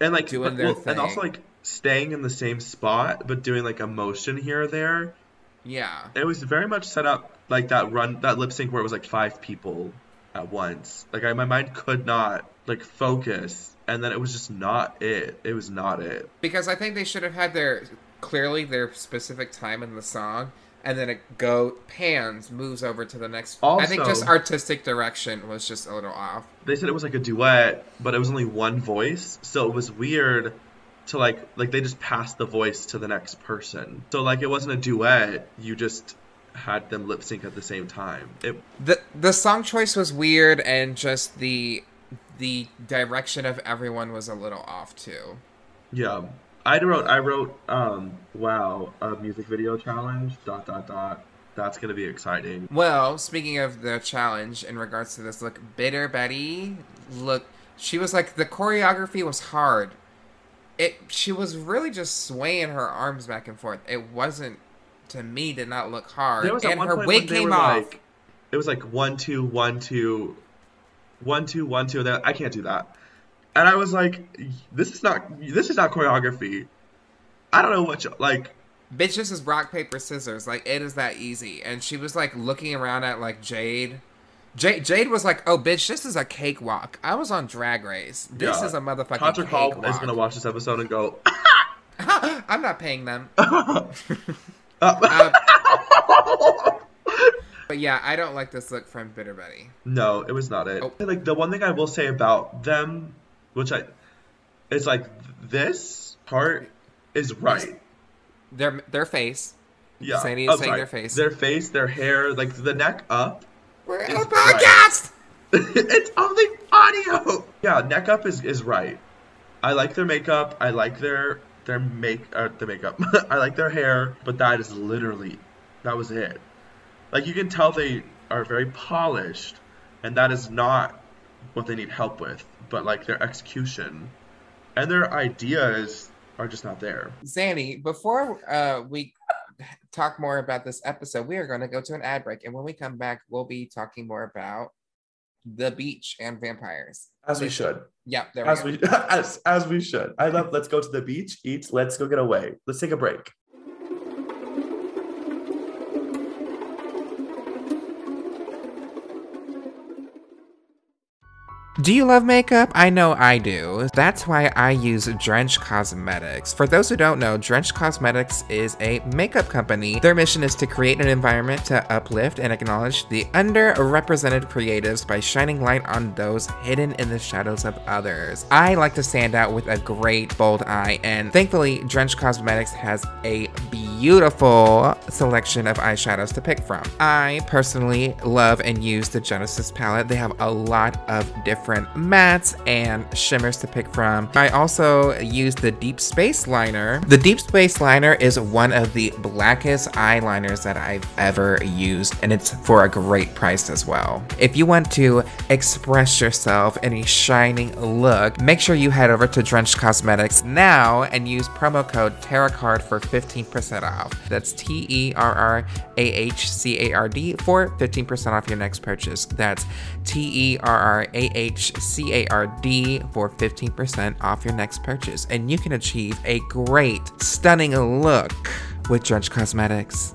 Speaker 2: and like
Speaker 1: doing
Speaker 2: but-
Speaker 1: their
Speaker 2: well, and also like staying in the same spot but doing like a motion here or there.
Speaker 1: Yeah.
Speaker 2: It was very much set up like that run that lip sync where it was like five people at once. Like I, my mind could not like focus, and then it was just not it. It was not it.
Speaker 1: Because I think they should have had their clearly their specific time in the song, and then it go pans moves over to the next. I think just artistic direction was just a little off.
Speaker 2: They said it was like a duet, but it was only one voice, so it was weird to like like they just passed the voice to the next person. So like it wasn't a duet. You just had them lip sync at the same time. It
Speaker 1: the The song choice was weird, and just the the direction of everyone was a little off too.
Speaker 2: Yeah. I wrote I wrote um wow, a music video challenge dot dot dot. That's gonna be exciting.
Speaker 1: Well, speaking of the challenge in regards to this look, Bitter Betty, look, she was like the choreography was hard. It she was really just swaying her arms back and forth. It wasn't to me did not look hard. And her wig came off.
Speaker 2: like it was like one two one two one two one two and then I can't do that. And I was like, this is not this is not choreography. I don't know what you like
Speaker 1: Bitch, this is rock paper scissors. Like it is that easy. And she was like looking around at like Jade. Jade, Jade was like, "Oh, bitch, this is a cakewalk. I was on Drag Race. This
Speaker 2: Yeah.
Speaker 1: is a motherfucking
Speaker 2: Hall
Speaker 1: cakewalk."
Speaker 2: is gonna watch this episode and go
Speaker 1: I'm not paying them.
Speaker 2: uh,
Speaker 1: Um, but yeah, I don't like this look from Bitter Betty.
Speaker 2: No, it was not it.
Speaker 1: Oh.
Speaker 2: Like the one thing I will say about them, which I, it's like this part is right.
Speaker 1: Their their face.
Speaker 2: Yeah,
Speaker 1: Sandy is
Speaker 2: I'm
Speaker 1: saying
Speaker 2: sorry.
Speaker 1: their face.
Speaker 2: their face, their hair, like the neck up.
Speaker 1: We're in a podcast.
Speaker 2: it's only audio. Yeah, neck up is is right. I like their makeup. I like their their make uh, makeup. I like their hair, but that is literally that was it. Like you can tell they are very polished, and that is not what they need help with. But like their execution and their ideas are just not there.
Speaker 1: Zanny, before uh, we talk more about this episode, we are going to go to an ad break, and when we come back, we'll be talking more about the beach and vampires.
Speaker 4: As we should.
Speaker 1: Yep, there
Speaker 4: As
Speaker 1: we
Speaker 4: we as as we should. I love let's go to the beach, eat, let's go get away. Let's take a break.
Speaker 1: Do you love makeup? I know I do. That's why I use Drench Cosmetics. For those who don't know, Drench Cosmetics is a makeup company. Their mission is to create an environment to uplift and acknowledge the underrepresented creatives by shining light on those hidden in the shadows of others. I like to stand out with a great bold eye, and thankfully, Drench Cosmetics has a beautiful selection of eyeshadows to pick from. I personally love and use the Genesis palette. They have a lot of different mattes and shimmers to pick from. I also use the Deep Space Liner. The Deep Space Liner is one of the blackest eyeliners that I've ever used, and it's for a great price as well. If you want to express yourself in a shining look, make sure you head over to Drenched Cosmetics now and use promo code TerrahCard for 15% off. That's T E R R A H C A R D for 15% off your next purchase. That's T E R R A H C A R D for 15% off your next purchase. And you can achieve a great, stunning look with Drench Cosmetics.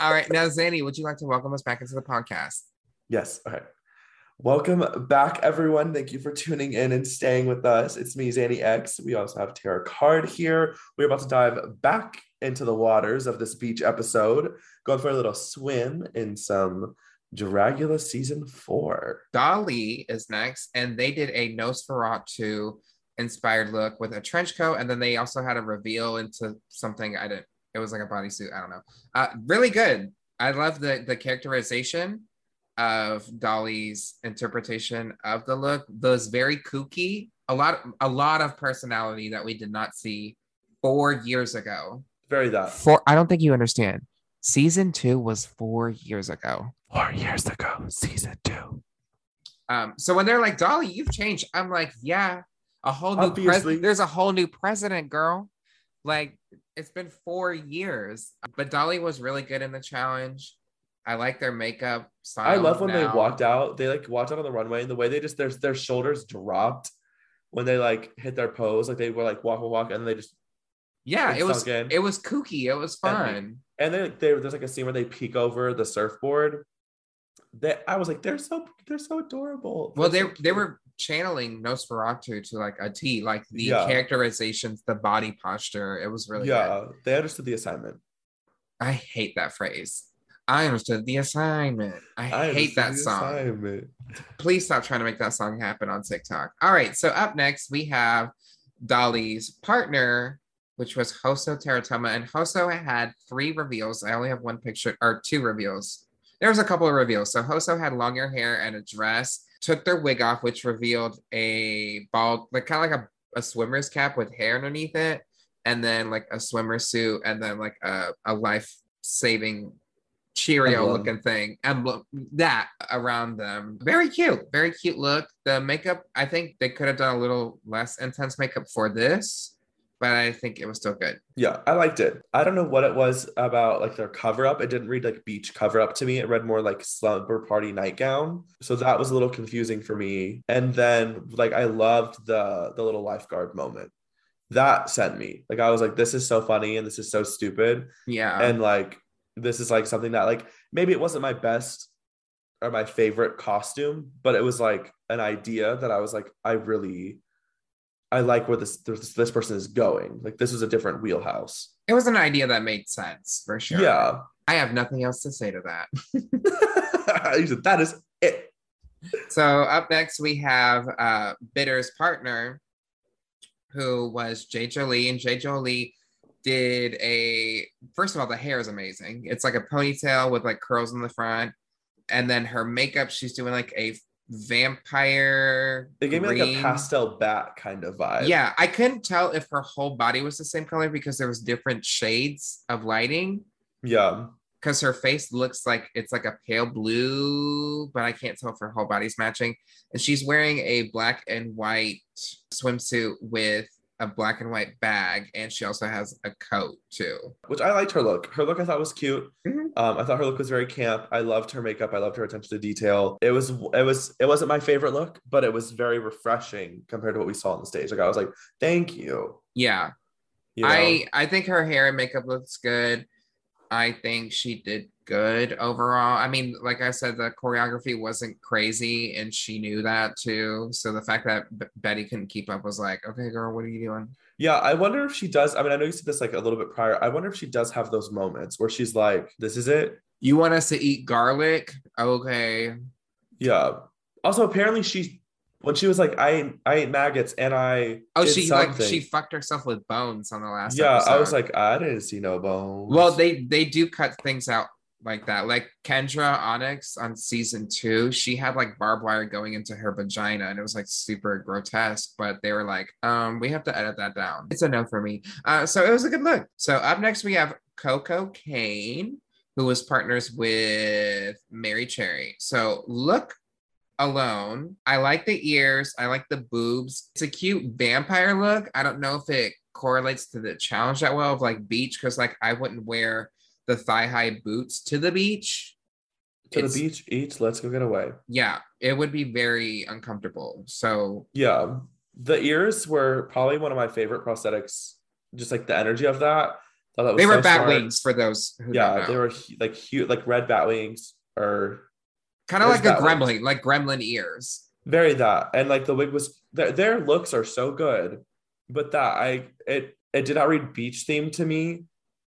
Speaker 1: All right, now Zanny, would you like to welcome us back into the podcast?
Speaker 4: Yes. Okay.
Speaker 2: Welcome back, everyone. Thank you for tuning in and staying with us. It's me, Zanny X. We also have Terrah Card here. We're about to dive back into the waters of this beach episode, going for a little swim in some Dragula season four.
Speaker 1: Dahli is next, and they did a Nosferatu inspired look with a trench coat, and then they also had a reveal into something I didn't. It was like a bodysuit. I don't know. Uh, really good. I love the the characterization of Dahli's interpretation of the look. Those very kooky. A lot, a lot of personality that we did not see four years ago.
Speaker 2: Very that.
Speaker 1: Four. I don't think you understand. Season two was four years ago.
Speaker 2: Four years ago, season two.
Speaker 1: Um, so when they're like, Dahli, you've changed, I'm like, yeah, a whole new president. There's a whole new president, girl. Like it's been four years, but Dahli was really good in the challenge. I like their makeup style.
Speaker 2: I love when they walked out. They like walked out on the runway and the way they just their their shoulders dropped when they like hit their pose. Like they were like walk, walk, walk, and then they just
Speaker 1: Yeah,
Speaker 2: it
Speaker 1: was
Speaker 2: in.
Speaker 1: it was kooky. It was fun.
Speaker 2: and they they there's like a scene where they peek over the surfboard. That I was like, they're so they're so adorable.
Speaker 1: Well, they
Speaker 2: They're so
Speaker 1: they were channeling Nosferatu to like a T, like the
Speaker 2: Yeah.
Speaker 1: characterizations, the body posture. It was really good.
Speaker 2: yeah, they understood the assignment.
Speaker 1: I hate that phrase. I understood the assignment. I,
Speaker 2: I
Speaker 1: hate that song.
Speaker 2: assignment.
Speaker 1: Please stop trying to make that song happen on TikTok. All right, so up next we have Dahli's partner, which was HoSo Terra Toma, and HoSo had three reveals. I only have one picture or two reveals. There was a couple of reveals. So HoSo had longer hair and a dress. Took their wig off, which revealed a bald, like kind of like a, a swimmer's cap with hair underneath it, and then like a swimmer suit, and then like a, a life saving Cheerio looking thing, emblem that around them. Very cute, very cute look. The makeup, I think they could have done a little less intense makeup for this, but I think it was still good.
Speaker 2: Yeah, I liked it. I don't know what it was about like their cover up. It didn't read like beach cover up to me. It read more like slumber party nightgown. So that was a little confusing for me. And then like I loved the the little lifeguard moment. That sent me. Like I was like, this is so funny and this is so stupid.
Speaker 1: Yeah.
Speaker 2: and like this is like something that like maybe it wasn't my best or my favorite costume but it was like an idea that i was like i really i like where this this, this person is going. Like this was a different wheelhouse.
Speaker 1: It was an idea that made sense for sure.
Speaker 2: yeah.
Speaker 1: I have nothing else to say to that.
Speaker 2: You said, that is it.
Speaker 1: So up next we have uh Bitter's partner, who was Jay Jolie, and Jay Jolie did a first of all, the hair is amazing. It's like a ponytail with like curls in the front, and then her makeup, she's doing like a vampire.
Speaker 2: it gave me like a pastel bat kind of vibe
Speaker 1: Yeah, I couldn't tell if her whole body was the same color because there was different shades of lighting.
Speaker 2: yeah
Speaker 1: because her face looks like it's like a pale blue, but I can't tell if her whole body's matching. And she's wearing a black and white swimsuit with a black and white bag, and she also has a coat too.
Speaker 2: which i liked her look her look i thought was cute
Speaker 1: Mhm.
Speaker 2: um i thought her look was very camp i loved her makeup i loved her attention to detail it was it was it wasn't my favorite look but it was very refreshing compared to what we saw on the stage like i was like thank you
Speaker 1: Yeah,
Speaker 2: you know?
Speaker 1: I I think her hair and makeup looks good. I think she did good overall. I mean, like I said, the choreography wasn't crazy, and she knew that too. So the fact that B- Betty couldn't keep up was like, okay, girl, what are you doing?
Speaker 2: Yeah, I wonder if she does. I mean, I know you said this like a little bit prior. I wonder if she does have those moments where she's like, "This is it."
Speaker 1: You want us to eat garlic? Okay.
Speaker 2: Yeah. Also, apparently, she when she was like, "I ate, I ate maggots," and I
Speaker 1: Oh, she like she fucked herself with bones on the last.
Speaker 2: yeah, I was like, I didn't see no bones.
Speaker 1: well, they they do cut things out like that. Like Kendra Onyx on season two, she had like barbed wire going into her vagina, and it was like super grotesque. But they were like, um, we have to edit that down. It's a no for me. Uh, so it was a good look. So up next we have Koco Caine, who was partners with Merrie Cherry. So look alone. I like the ears. I like the boobs. It's a cute vampire look. I don't know if it correlates to the challenge that well of like beach because like I wouldn't wear the thigh high boots to the beach.
Speaker 2: to
Speaker 1: It's-
Speaker 2: the beach, eat. Let's go get away.
Speaker 1: Yeah, it would be very uncomfortable. So
Speaker 2: Yeah, the ears were probably one of my favorite prosthetics. Just like the energy of that. That was
Speaker 1: they were
Speaker 2: so
Speaker 1: bat
Speaker 2: smart.
Speaker 1: wings for those who
Speaker 2: Yeah, they were like huge, like red bat wings or
Speaker 1: Kind of like a gremlin, like gremlin ears.
Speaker 2: Very that. And like the wig was their, their looks are so good. But that I it it did not read beach theme to me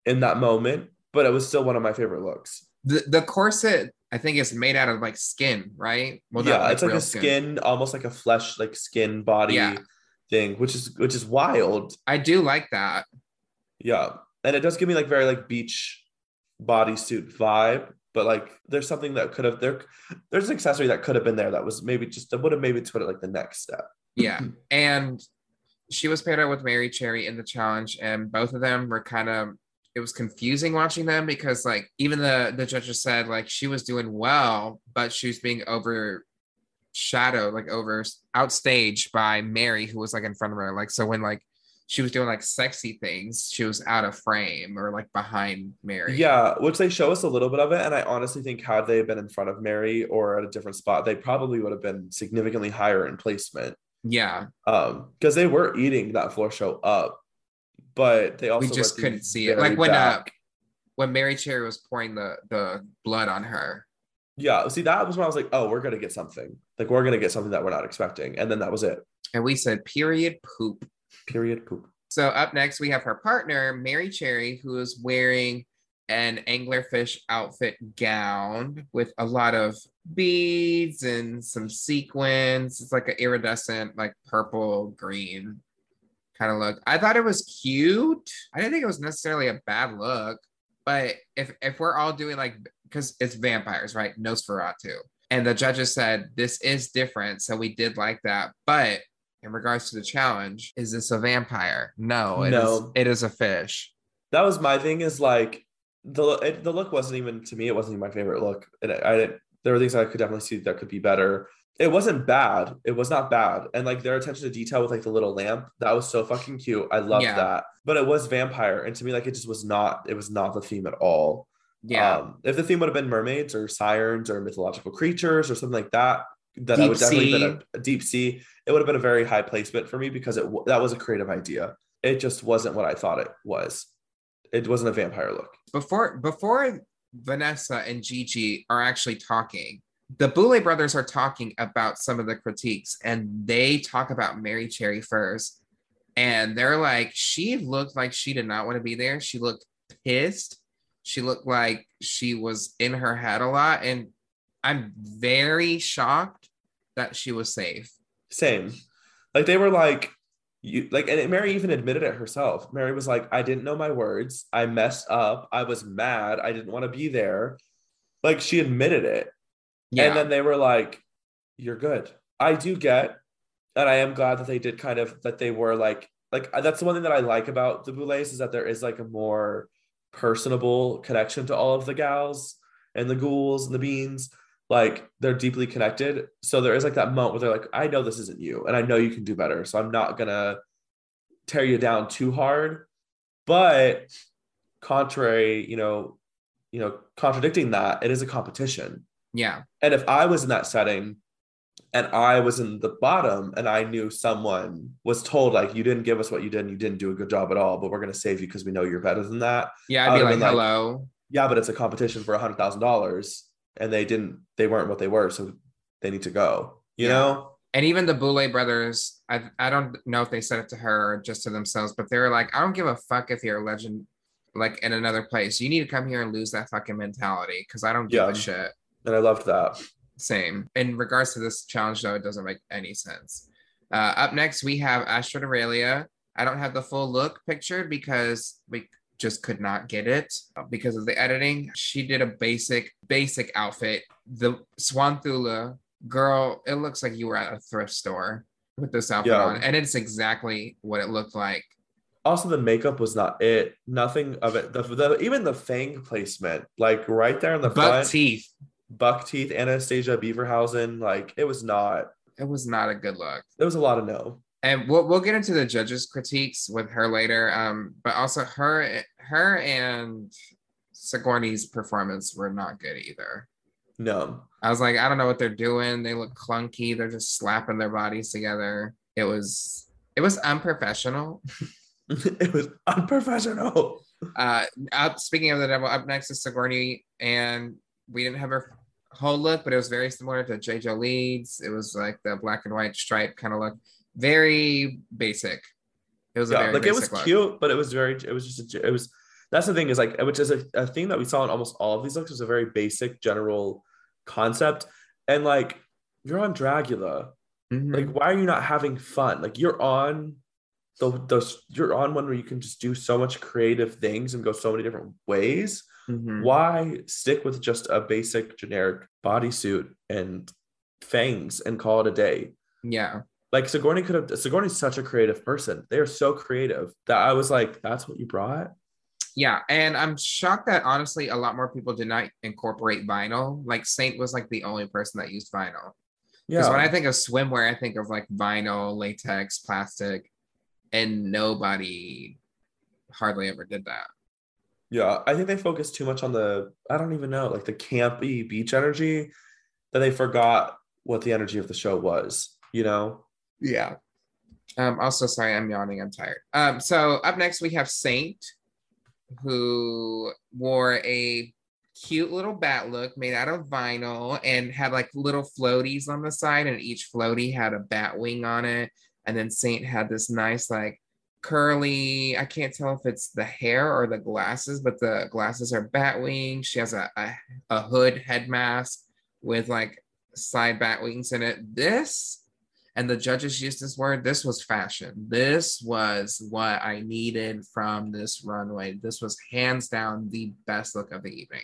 Speaker 2: in that moment, but it was still one of my favorite looks.
Speaker 1: The the corset, I think, is made out of like skin, right? Well, not,
Speaker 2: yeah, it's like a skin, almost like a flesh, like skin body
Speaker 1: Yeah.
Speaker 2: thing, which is which is wild.
Speaker 1: I do like that.
Speaker 2: Yeah. And it does give me like very like beach bodysuit vibe, but like there's something that could have there there's an accessory that could have been there that was maybe just would have maybe put it like the next step.
Speaker 1: Yeah. and she was paired up with Merrie Cherry in the challenge, and both of them were kind of it was confusing watching them because like even the the judges said like she was doing well, but she was being overshadowed, like over outstaged by Merrie, who was like in front of her. Like so when like she was doing like sexy things, she was out of frame or like behind Merrie.
Speaker 2: Yeah, which they show us a little bit of it. And I honestly think had they been in front of Merrie or at a different spot, they probably would have been significantly higher in placement.
Speaker 1: Yeah.
Speaker 2: Um, because they were eating that floor show up, but they also
Speaker 1: we just couldn't see it. Like when uh when Merrie Cherry was pouring the the blood on her.
Speaker 2: yeah, see that was when I was like, oh, we're gonna get something. Like we're gonna get something that we're not expecting. And then that was it.
Speaker 1: And we said period poop.
Speaker 2: Period poop.
Speaker 1: So up next we have her partner, Merrie Cherry, who is wearing an anglerfish outfit gown with a lot of beads and some sequins. It's like an iridescent, like purple green kind of look. I thought it was cute. I didn't think it was necessarily a bad look, but if if we're all doing like because it's vampires, right? Nosferatu. And the judges said this is different. So we did like that. But in regards to the challenge, is this a vampire? No, it is.
Speaker 2: No.
Speaker 1: It is a fish.
Speaker 2: That was my thing. Is like the it, the look wasn't even to me. It wasn't even my favorite look. And I, I didn't. There were things I could definitely see that could be better. It wasn't bad. It was not bad. And like their attention to detail with like the little lamp, that was so fucking cute. I loved
Speaker 1: Yeah.
Speaker 2: that. But it was vampire, and to me, like it just was not. It was not the theme at all.
Speaker 1: Yeah.
Speaker 2: Um, if the theme would have been mermaids or sirens or mythological creatures or something like that, then I would definitely
Speaker 1: sea.
Speaker 2: been a, a deep sea. It would have been a very high placement for me because it that was a creative idea. It just wasn't what I thought it was. It wasn't a vampire look.
Speaker 1: before before Vanessa and Gigi are actually talking, the Boulet brothers are talking about some of the critiques, and they talk about Merrie Cherry first. And they're like, she looked like she did not want to be there. She looked pissed. She looked like she was in her head a lot. And I'm very shocked that she was safe.
Speaker 2: Same. Like they were like, you like, and Merrie even admitted it herself. Merrie was like, I didn't know my words. I messed up. I was mad. I didn't want to be there. Like she admitted it.
Speaker 1: Yeah.
Speaker 2: And then they were like, You're good. I do get, and I am glad that they did kind of that they were like, like uh, that's the one thing that I like about the Boulets is that there is like a more personable connection to all of the gals and the ghouls and the beans. Like they're deeply connected. So there is like that moment where they're like, I know this isn't you, and I know you can do better. So I'm not gonna tear you down too hard. But contrary, you know, you know, contradicting that, it is a competition.
Speaker 1: Yeah.
Speaker 2: And if I was in that setting and I was in the bottom and I knew someone was told, like, you didn't give us what you did and you didn't do a good job at all, but we're going to save you because we know you're better than that.
Speaker 1: Yeah. I'd be like,
Speaker 2: like-
Speaker 1: hello.
Speaker 2: Yeah, but it's a competition for a $100,000 and they didn't, they weren't what they were. So they need to go, you
Speaker 1: Yeah.
Speaker 2: know?
Speaker 1: and even the Boulet brothers, I I don't know if they said it to her or just to themselves, but they were like, I don't give a fuck if you're a legend like in another place. You need to come here and lose that fucking mentality because I don't give
Speaker 2: Yeah.
Speaker 1: a shit.
Speaker 2: And I loved that.
Speaker 1: Same. In regards to this challenge, though, it doesn't make any sense. Uh, up next, we have Astrid Aurelia. I don't have the full look pictured because we just could not get it because of the editing. She did a basic, basic outfit. The Swan Thula girl, it looks like you were at a thrift store with this outfit
Speaker 2: Yeah.
Speaker 1: on, and it's exactly what it looked like.
Speaker 2: Also, the makeup was not it. Nothing of it. The, the even the fang placement, like right there in the
Speaker 1: Buck
Speaker 2: front,
Speaker 1: teeth.
Speaker 2: Buck teeth, Anastasia Beaverhausen, like it was not.
Speaker 1: It was not a good look.
Speaker 2: There was a lot of no.
Speaker 1: and we'll we'll get into the judges' critiques with her later. Um, but also her her and Sigourney's performance were not good either.
Speaker 2: No.
Speaker 1: I was like, I don't know what they're doing. They look clunky. They're just slapping their bodies together. It was it was unprofessional.
Speaker 2: it was unprofessional.
Speaker 1: Uh, up speaking of the devil, up next is Sigourney, and we didn't have her whole look, but it was very similar to JJ Leeds. It was like the black and white stripe kind of look. Very basic. It was a
Speaker 2: Yeah,
Speaker 1: very
Speaker 2: like it was
Speaker 1: look.
Speaker 2: cute, but it was very. It was just. A, it was. That's the thing is like, which is a, a thing that we saw in almost all of these looks was a very basic general concept, and like you're on Dragula,
Speaker 1: Mhm.
Speaker 2: like why are you not having fun? Like you're on. The, those you're on one where you can just do so much creative things and go so many different ways.
Speaker 1: Mhm.
Speaker 2: Why stick with just a basic generic bodysuit and fangs and call it a day?
Speaker 1: Yeah.
Speaker 2: Like Sigourney could have Sigourney's such a creative person. They are so creative that I was like, that's what you brought?
Speaker 1: Yeah, and I'm shocked that honestly a lot more people did not incorporate vinyl. Like Saint was like the only person that used vinyl. Because
Speaker 2: Yeah.
Speaker 1: when I think of swimwear, I think of like vinyl, latex, plastic, and nobody hardly ever did that.
Speaker 2: Yeah. I think they focused too much on the, I don't even know, like the campy beach energy that they forgot what the energy of the show was, you know?
Speaker 1: Yeah. Um, also, sorry, I'm yawning. I'm tired. Um, so up next we have Saint, who wore a cute little bat look made out of vinyl and had like little floaties on the side, and each floaty had a bat wing on it. And then Saint had this nice like curly. I can't tell if it's the hair or the glasses, but the glasses are bat wings. She has a, a, a hood head mask with like side bat wings in it. This and the judges used this word this was fashion this was what i needed from this runway this was hands down the best look of the evening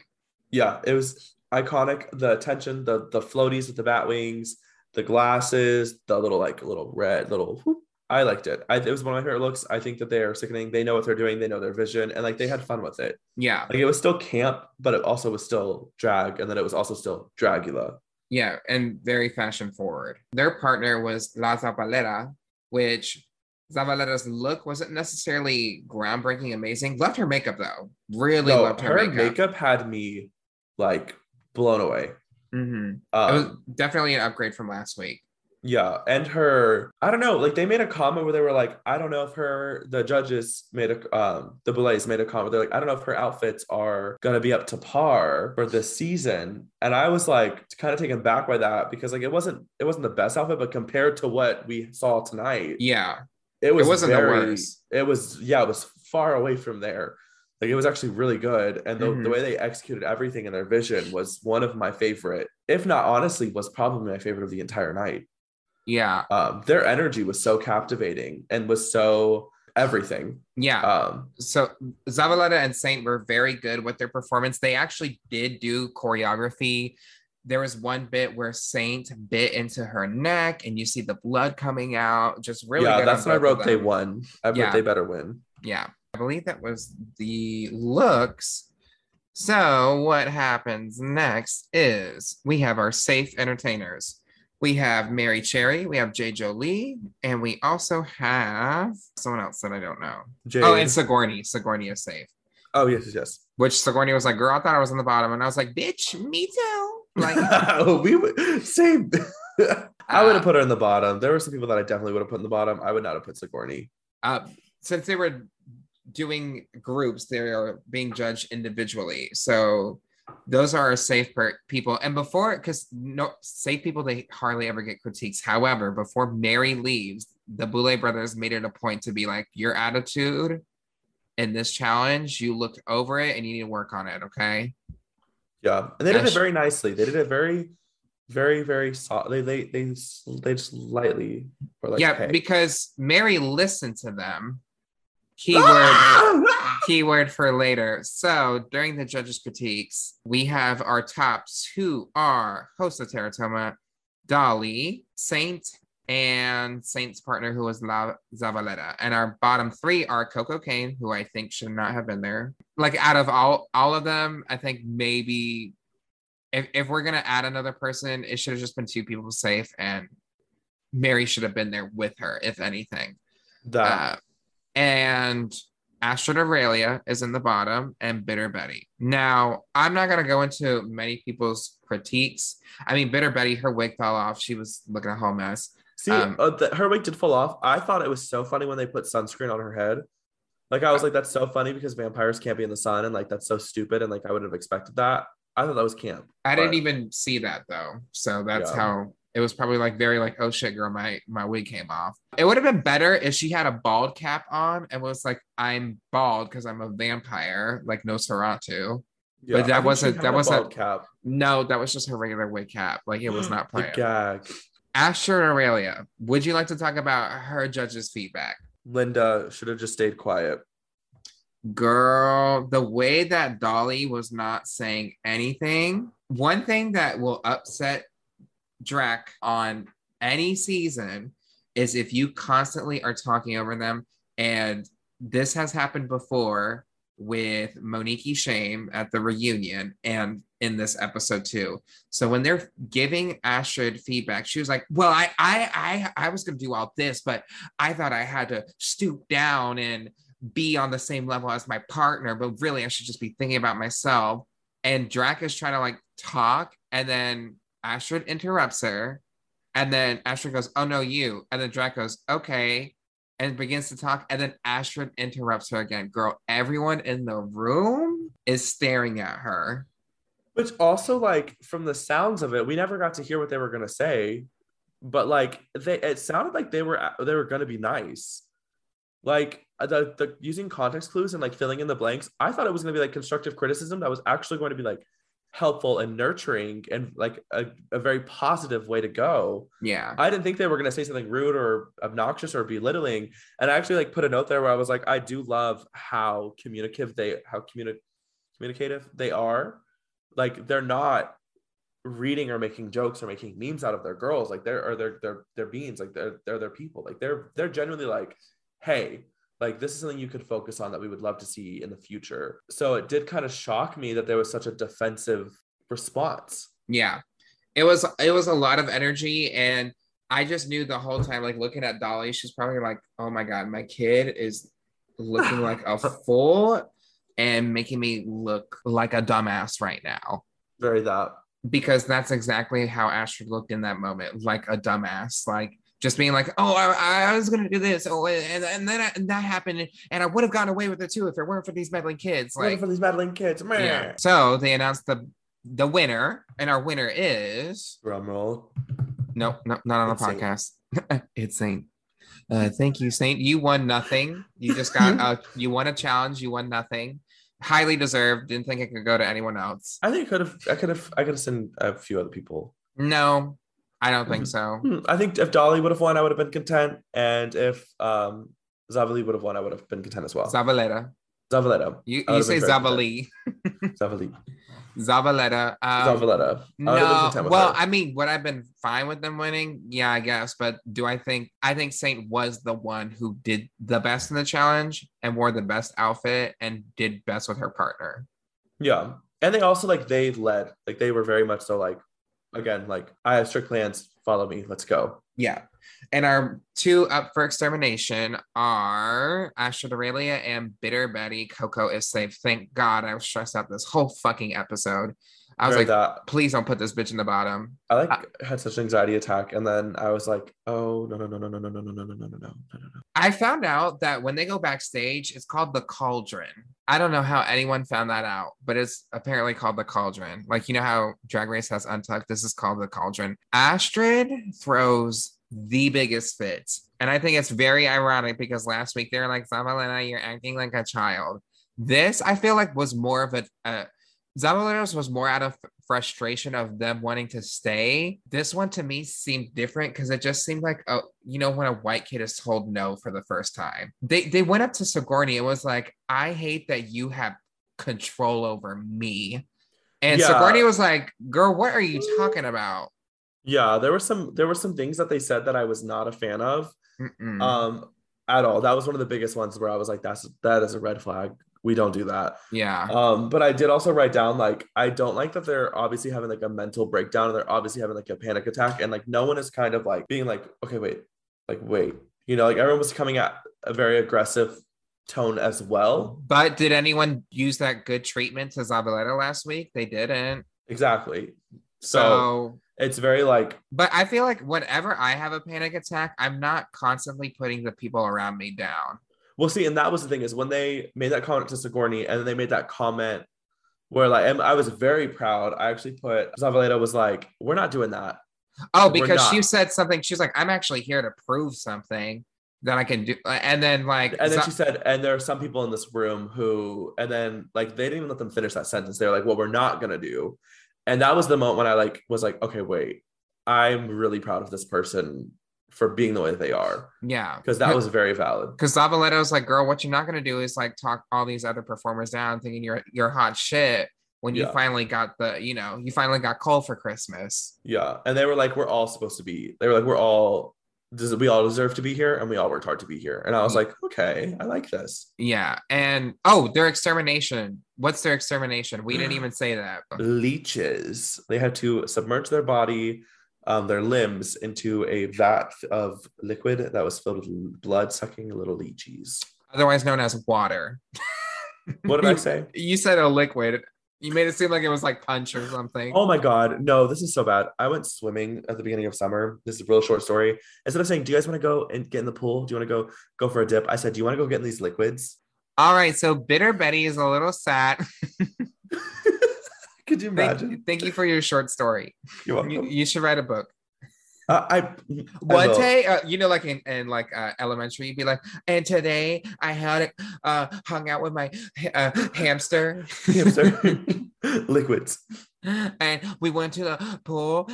Speaker 2: Yeah, it was iconic. The attention, the the floaties with the bat wings, the glasses, the little like little red little. whoop. I liked it. I, it was one of my favorite looks. I think that they are sickening. They know what they're doing. They know their vision, and like they had fun with it.
Speaker 1: yeah
Speaker 2: Like it was still camp, but it also was still drag, and then it was also still Dragula.
Speaker 1: yeah and very fashion forward their partner was la zavaleta which zavaleta's look wasn't necessarily groundbreaking amazing loved her makeup though really
Speaker 2: No,
Speaker 1: loved her,
Speaker 2: her
Speaker 1: makeup,
Speaker 2: makeup. had me like blown away.
Speaker 1: Mhm.
Speaker 2: Um,
Speaker 1: it was definitely an upgrade from last week
Speaker 2: Yeah, and her, I don't know, like they made a comment where they were like, I don't know if her, the judges made a, um, the Boulets made a comment. They're like, I don't know if her outfits are gonna be up to par for this season. And I was like, kind of taken back by that because like it wasn't, it wasn't the best outfit, but compared to what we saw tonight,
Speaker 1: yeah
Speaker 2: it was
Speaker 1: wasn't the
Speaker 2: very,
Speaker 1: worst.
Speaker 2: It was, yeah, it was far away from there. Like it was actually really good, and the,
Speaker 1: Mhm.
Speaker 2: the way they executed everything in their vision was one of my favorite, if not honestly, was probably my favorite of the entire night
Speaker 1: yeah
Speaker 2: um, their energy was so captivating and was so everything.
Speaker 1: yeah
Speaker 2: Um,
Speaker 1: so Zavaleta and Saint were very good with their performance. They actually did do choreography. There was one bit where Saint bit into her neck, and you see the blood coming out. Just really,
Speaker 2: yeah, that's I wrote they won. I wrote
Speaker 1: Yeah.
Speaker 2: they better win.
Speaker 1: Yeah, I believe that was the looks. So what happens next is we have our safe entertainers. We have Merrie Cherry, we have J. Jolie, and we also have someone else that I don't know.
Speaker 2: Jade.
Speaker 1: Oh, and Sigourney. Sigourney is safe.
Speaker 2: oh yes, yes, yes.
Speaker 1: Which Sigourney was like, girl, I thought I was on the bottom. And I was like, bitch, me too. Like,
Speaker 2: oh, we would same. I would
Speaker 1: Uh,
Speaker 2: have put her in the bottom. There were some people that I definitely would have put in the bottom. I would not have put Sigourney.
Speaker 1: uh, since they were doing groups, they are being judged individually. So those are our safe per- people. And before, because no safe people, they hardly ever get critiques. However, before Merrie leaves, the Boulet brothers made it a point to be like, your attitude in this challenge, you looked over it and you need to work on it. Okay.
Speaker 2: Yeah, and they did
Speaker 1: Gosh.
Speaker 2: it very nicely. They did it very, very, very soft. They they they they just lightly were like,
Speaker 1: yeah,
Speaker 2: hey.
Speaker 1: because Merrie listened to them. Keyword keyword for later. So during the judges' critiques, we have our tops who are HoSo Terra Toma, Dahli, Saint, and Saint's partner who was La Zavaleta. And our bottom three are Koco Caine, who I think should not have been there. Like out of all all of them, I think maybe if, if we're gonna add another person, it should have just been two people safe and Merrie should have been there with her, if anything.
Speaker 2: that
Speaker 1: Uh, and Astrid Aurelia is in the bottom and Bitter Betty. Now, I'm not going to go into many people's critiques. I mean, Bitter Betty, her wig fell off. She was looking a whole mess.
Speaker 2: See,
Speaker 1: Um,
Speaker 2: uh, the, her wig did fall off. I thought it was so funny when they put sunscreen on her head. Like I was like, that's so funny because vampires can't be in the sun, and like that's so stupid, and like I would have expected that. I thought that was camp.
Speaker 1: I didn't even see that though. So that's
Speaker 2: Yeah.
Speaker 1: how it was probably like very like, oh shit, girl, my my wig came off. It would have been better if she had a bald cap on and was like, I'm bald because I'm a vampire, like Nosferatu.
Speaker 2: Yeah,
Speaker 1: But that
Speaker 2: I think she
Speaker 1: wasn't- that
Speaker 2: a
Speaker 1: wasn't-
Speaker 2: bald cap.
Speaker 1: No, that was just her regular wig cap. Like it was not planned.
Speaker 2: gag.
Speaker 1: Astrid Aurelia, would you like to talk about her judge's feedback?
Speaker 2: Linda should have just stayed quiet.
Speaker 1: Girl, the way that Dahli was not saying anything, one thing that will upset Drac on any season is if you constantly are talking over them. And this has happened before with Monique Shame at the reunion and in this episode too. So when they're giving Astrid feedback, she was like, Well, I I I I was gonna do all this, but I thought I had to stoop down and be on the same level as my partner, but really I should just be thinking about myself. And Drac is trying to like talk, and then Astrid interrupts her. And then Astrid goes, Oh no, you. And then Drac goes, Okay. And begins to talk. And then Astrid interrupts her again. Girl, everyone in the room is staring at her.
Speaker 2: Which also, like, from the sounds of it, we never got to hear what they were gonna say. But like, they it sounded like they were they were gonna be nice. Like uh, the the using context clues and like filling in the blanks. I thought it was gonna be like constructive criticism that was actually going to be like helpful and nurturing and like a, a very positive way to go.
Speaker 1: Yeah.
Speaker 2: I didn't think they were going to say something rude or obnoxious or belittling. And I actually like put a note there where I was like, I do love how communicative they how communi- communicative they are. Like they're not reading or making jokes or making memes out of their girls. Like they're or they're they're they're beings. Like they're they're their people. Like they're they're genuinely like, hey, like this is something you could focus on that we would love to see in the future. So it did kind of shock me that there was such a defensive response.
Speaker 1: Yeah. It was it was a lot of energy and I just knew the whole time, like looking at Dahli, she's probably like, oh my God, my kid is looking like a fool and making me look like a dumbass right now.
Speaker 2: Very that.
Speaker 1: Because that's exactly how Astrid looked in that moment, like a dumbass. Like just being like, oh, I, I was gonna do this, oh, and, and then I, and that happened, and I would have gotten away with it too if it weren't for these meddling kids.
Speaker 2: Like,
Speaker 1: Like,
Speaker 2: for these meddling kids. Man.
Speaker 1: yeah. So they announced the the winner, and our winner is
Speaker 2: Drum roll.
Speaker 1: Nope, no, not on the
Speaker 2: It's Saint.
Speaker 1: podcast. it's Saint. Uh, thank you, Saint. You won nothing. You just got uh, you won a challenge. You won nothing. Highly deserved. Didn't think it could go to anyone else.
Speaker 2: I think I could have. I could have. I could have sent a few other people.
Speaker 1: No, I don't think so.
Speaker 2: Hmm, I think if Dahli would have won, I would have been content, and if um Zavali would have won, I would have been content as well.
Speaker 1: Zavaleta.
Speaker 2: Zavaleta.
Speaker 1: You, you say
Speaker 2: have
Speaker 1: Zavali.
Speaker 2: Zavali.
Speaker 1: Zavaleta. Um,
Speaker 2: Zavaleta. I have
Speaker 1: no, well,
Speaker 2: her.
Speaker 1: I mean, would I've been fine with them winning? Yeah, I guess. But do I think I think Saint was the one who did the best in the challenge and wore the best outfit and did best with her partner?
Speaker 2: yeah, and they also like they led. Like they were very much so like, again, like I have strict plans. Follow me. Let's go.
Speaker 1: Yeah. And our two up for extermination are Astrid Aurelia and Bitter Betty. Koco is safe. Thank God. I was stressed out this whole fucking episode. I was like,
Speaker 2: that.
Speaker 1: please don't put this bitch in the bottom.
Speaker 2: I like had such an anxiety attack, and then I was like, oh no no no no no no no no no no no no no no no.
Speaker 1: I found out that when they go backstage, it's called the cauldron. I don't know how anyone found that out, but it's apparently called the cauldron. Like, you know how Drag Race has Untucked? This is called the cauldron. Astrid throws the biggest fits. And I think it's very ironic because last week they were like, Zavalena, you're acting like a child. This, I feel like, was more of a. a Zavalena's was more out of frustration of them wanting to stay. This one to me seemed different because it just seemed like, oh, you know, when a white kid is told no for the first time. They they went up to Sigourney. It was like, I hate that you have control over me. And
Speaker 2: Yeah.
Speaker 1: Sigourney was like, girl, what are you talking about?
Speaker 2: Yeah, there were some there were some things that they said that I was not a fan of.
Speaker 1: Mm-mm.
Speaker 2: um at all that was one of the biggest ones where i was like that's that is a red flag we don't do that
Speaker 1: yeah.
Speaker 2: um but i did also write down like i don't like that they're obviously having like a mental breakdown and they're obviously having like a panic attack and like no one is kind of like being like okay wait like wait you know like everyone was coming at a very aggressive tone as well
Speaker 1: But did anyone use that good treatment to Zavaleta last week? They didn't.
Speaker 2: exactly so,
Speaker 1: So,
Speaker 2: it's very like
Speaker 1: but I feel like whenever I have a panic attack, I'm not constantly putting the people around me down.
Speaker 2: Well, see, and that was the thing is when they made that comment to Sigourney and then they made that comment where like I was very proud. I actually put Zavaleta was like, we're not doing that.
Speaker 1: Oh, because she said something. She's like, I'm actually here to prove something that I can do. Uh, and then like,
Speaker 2: And then she said, and there are some people in this room who, and then like they didn't even let them finish that sentence. They're like, what we're not gonna do. And that was the moment when I like was like, okay, wait, I'm really proud of this person for being the way that they are.
Speaker 1: yeah,
Speaker 2: Because that was very valid.
Speaker 1: because Zavaleta's like, girl, what you're not gonna do is like talk all these other performers down, thinking you're you're hot shit when you
Speaker 2: Yeah.
Speaker 1: finally got the, you know, you finally got Cole for Christmas.
Speaker 2: Yeah. And they were like, we're all supposed to be, they were like, we're all does we all deserve to be here and we all worked hard to be here. And I was mm. like, okay, I like this.
Speaker 1: Yeah, and oh, their extermination. What's their extermination? We didn't even say that.
Speaker 2: Leeches. They had to submerge their body, um, their limbs into a vat of liquid that was filled with blood sucking little leeches.
Speaker 1: Otherwise known as water.
Speaker 2: What did I say?
Speaker 1: You said a liquid. You made it seem like it was like punch or something.
Speaker 2: Oh my god, no, this is so bad. I went swimming at the beginning of summer. This is a real short story. Instead of saying, "Do you guys want to go and get in the pool? Do you want to go go for a dip?" I said, "Do you want to go get in these liquids?"
Speaker 1: All right, so bitter Betty is a little sad.
Speaker 2: Could you imagine?
Speaker 1: Thank, thank you for your short story.
Speaker 2: You're welcome.
Speaker 1: You, you should write a book.
Speaker 2: Uh, I, I
Speaker 1: One
Speaker 2: will.
Speaker 1: day, uh, you know, like in, in like uh, elementary, you'd be like, and today I had it, uh, hung out with my uh, hamster,
Speaker 2: Hamster. liquids.
Speaker 1: and we went to the pool.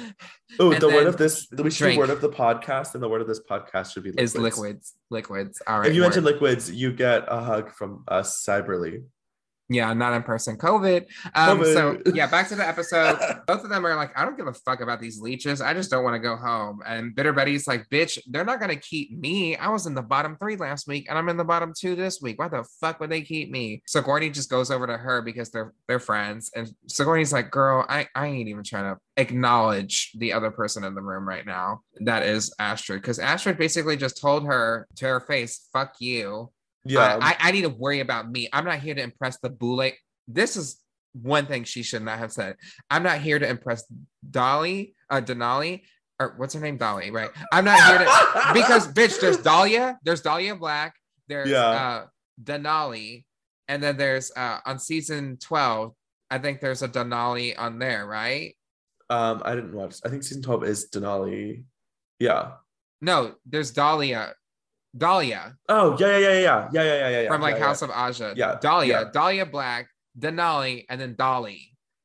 Speaker 2: Oh, the word of this, we should
Speaker 1: drink.
Speaker 2: the word of the podcast, and the word of this podcast should be liquids.
Speaker 1: Is liquids, liquids. All right.
Speaker 2: If you
Speaker 1: word.
Speaker 2: mention liquids, you get a hug from us cyberly.
Speaker 1: Yeah, not in person. COVID. Um, so yeah, back to the episode. Both of them are like, I don't give a fuck about these leeches. I just don't want to go home. And Bitter Betty's like, bitch, they're not gonna keep me. I was in the bottom three last week and I'm in the bottom two this week. Why the fuck would they keep me? Sigourney just goes over to her because they're they're friends. And so Sigourney's like, girl, I, I ain't even trying to acknowledge the other person in the room right now. That is Astrid. Because Astrid basically just told her to her face, fuck you.
Speaker 2: Yeah,
Speaker 1: I, I, I need to worry about me. I'm not here to impress the boule. This is one thing she should not have said. I'm not here to impress Dahli, uh, Denali, or what's her name? Dahli, right? I'm not here to because bitch, there's Dahlia, there's Dahlia Black, there's
Speaker 2: Yeah.
Speaker 1: uh Denali, and then there's uh on season 12, I think there's a Denali on there, right?
Speaker 2: um, I didn't watch. I think season twelve is Denali. Yeah.
Speaker 1: No, there's Dahlia, Dahlia.
Speaker 2: Oh yeah yeah yeah yeah yeah yeah yeah yeah
Speaker 1: from like
Speaker 2: yeah,
Speaker 1: House
Speaker 2: yeah.
Speaker 1: of Aja.
Speaker 2: Yeah,
Speaker 1: Dahlia,
Speaker 2: yeah.
Speaker 1: Dahlia Black, Denali, and then Dahli.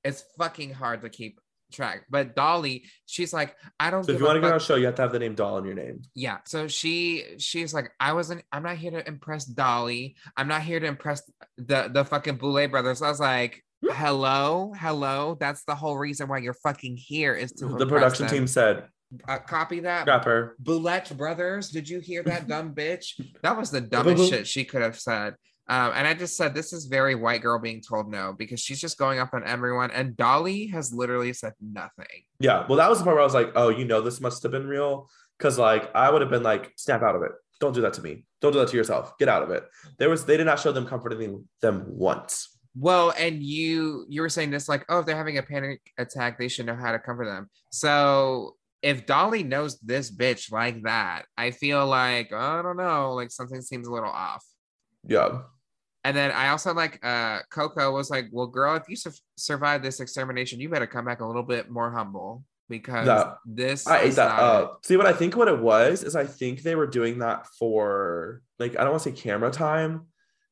Speaker 1: It's fucking hard to keep track. But Dahli, she's like, I don't
Speaker 2: So if you want to go on a show, you have to have the name doll in your name.
Speaker 1: Yeah. So she she's like, I wasn't I'm not here to impress Dahli. I'm not here to impress the the fucking Boulet brothers. I was like, hmm. hello, hello. That's the whole reason why you're fucking here is to
Speaker 2: The production
Speaker 1: them.
Speaker 2: team said,
Speaker 1: uh, copy that.
Speaker 2: "Scrap her."
Speaker 1: Boulet brothers, did you hear that dumb bitch? That was the dumbest shit she could have said. Um, and I just said this is very white girl being told no because she's just going up on everyone. And Dahli has literally said nothing.
Speaker 2: Yeah. Well, that was the part where I was like, "Oh, you know, this must have been real," because like I would have been like, "Snap out of it! Don't do that to me! Don't do that to yourself! Get out of it!" There was they did not show them comforting them once.
Speaker 1: Well, and you you were saying this like, oh, if they're having a panic attack, they should know how to comfort them. So if Dahli knows this bitch like that, I feel like I don't know, like something seems a little off.
Speaker 2: Yeah.
Speaker 1: And then I also like uh Koco was like, "Well, girl, if you su- survive this extermination, you better come back a little bit more humble because
Speaker 2: No,
Speaker 1: this
Speaker 2: I ate that
Speaker 1: not
Speaker 2: up. See what I think what it was is I think they were doing that for like I don't want to say camera time,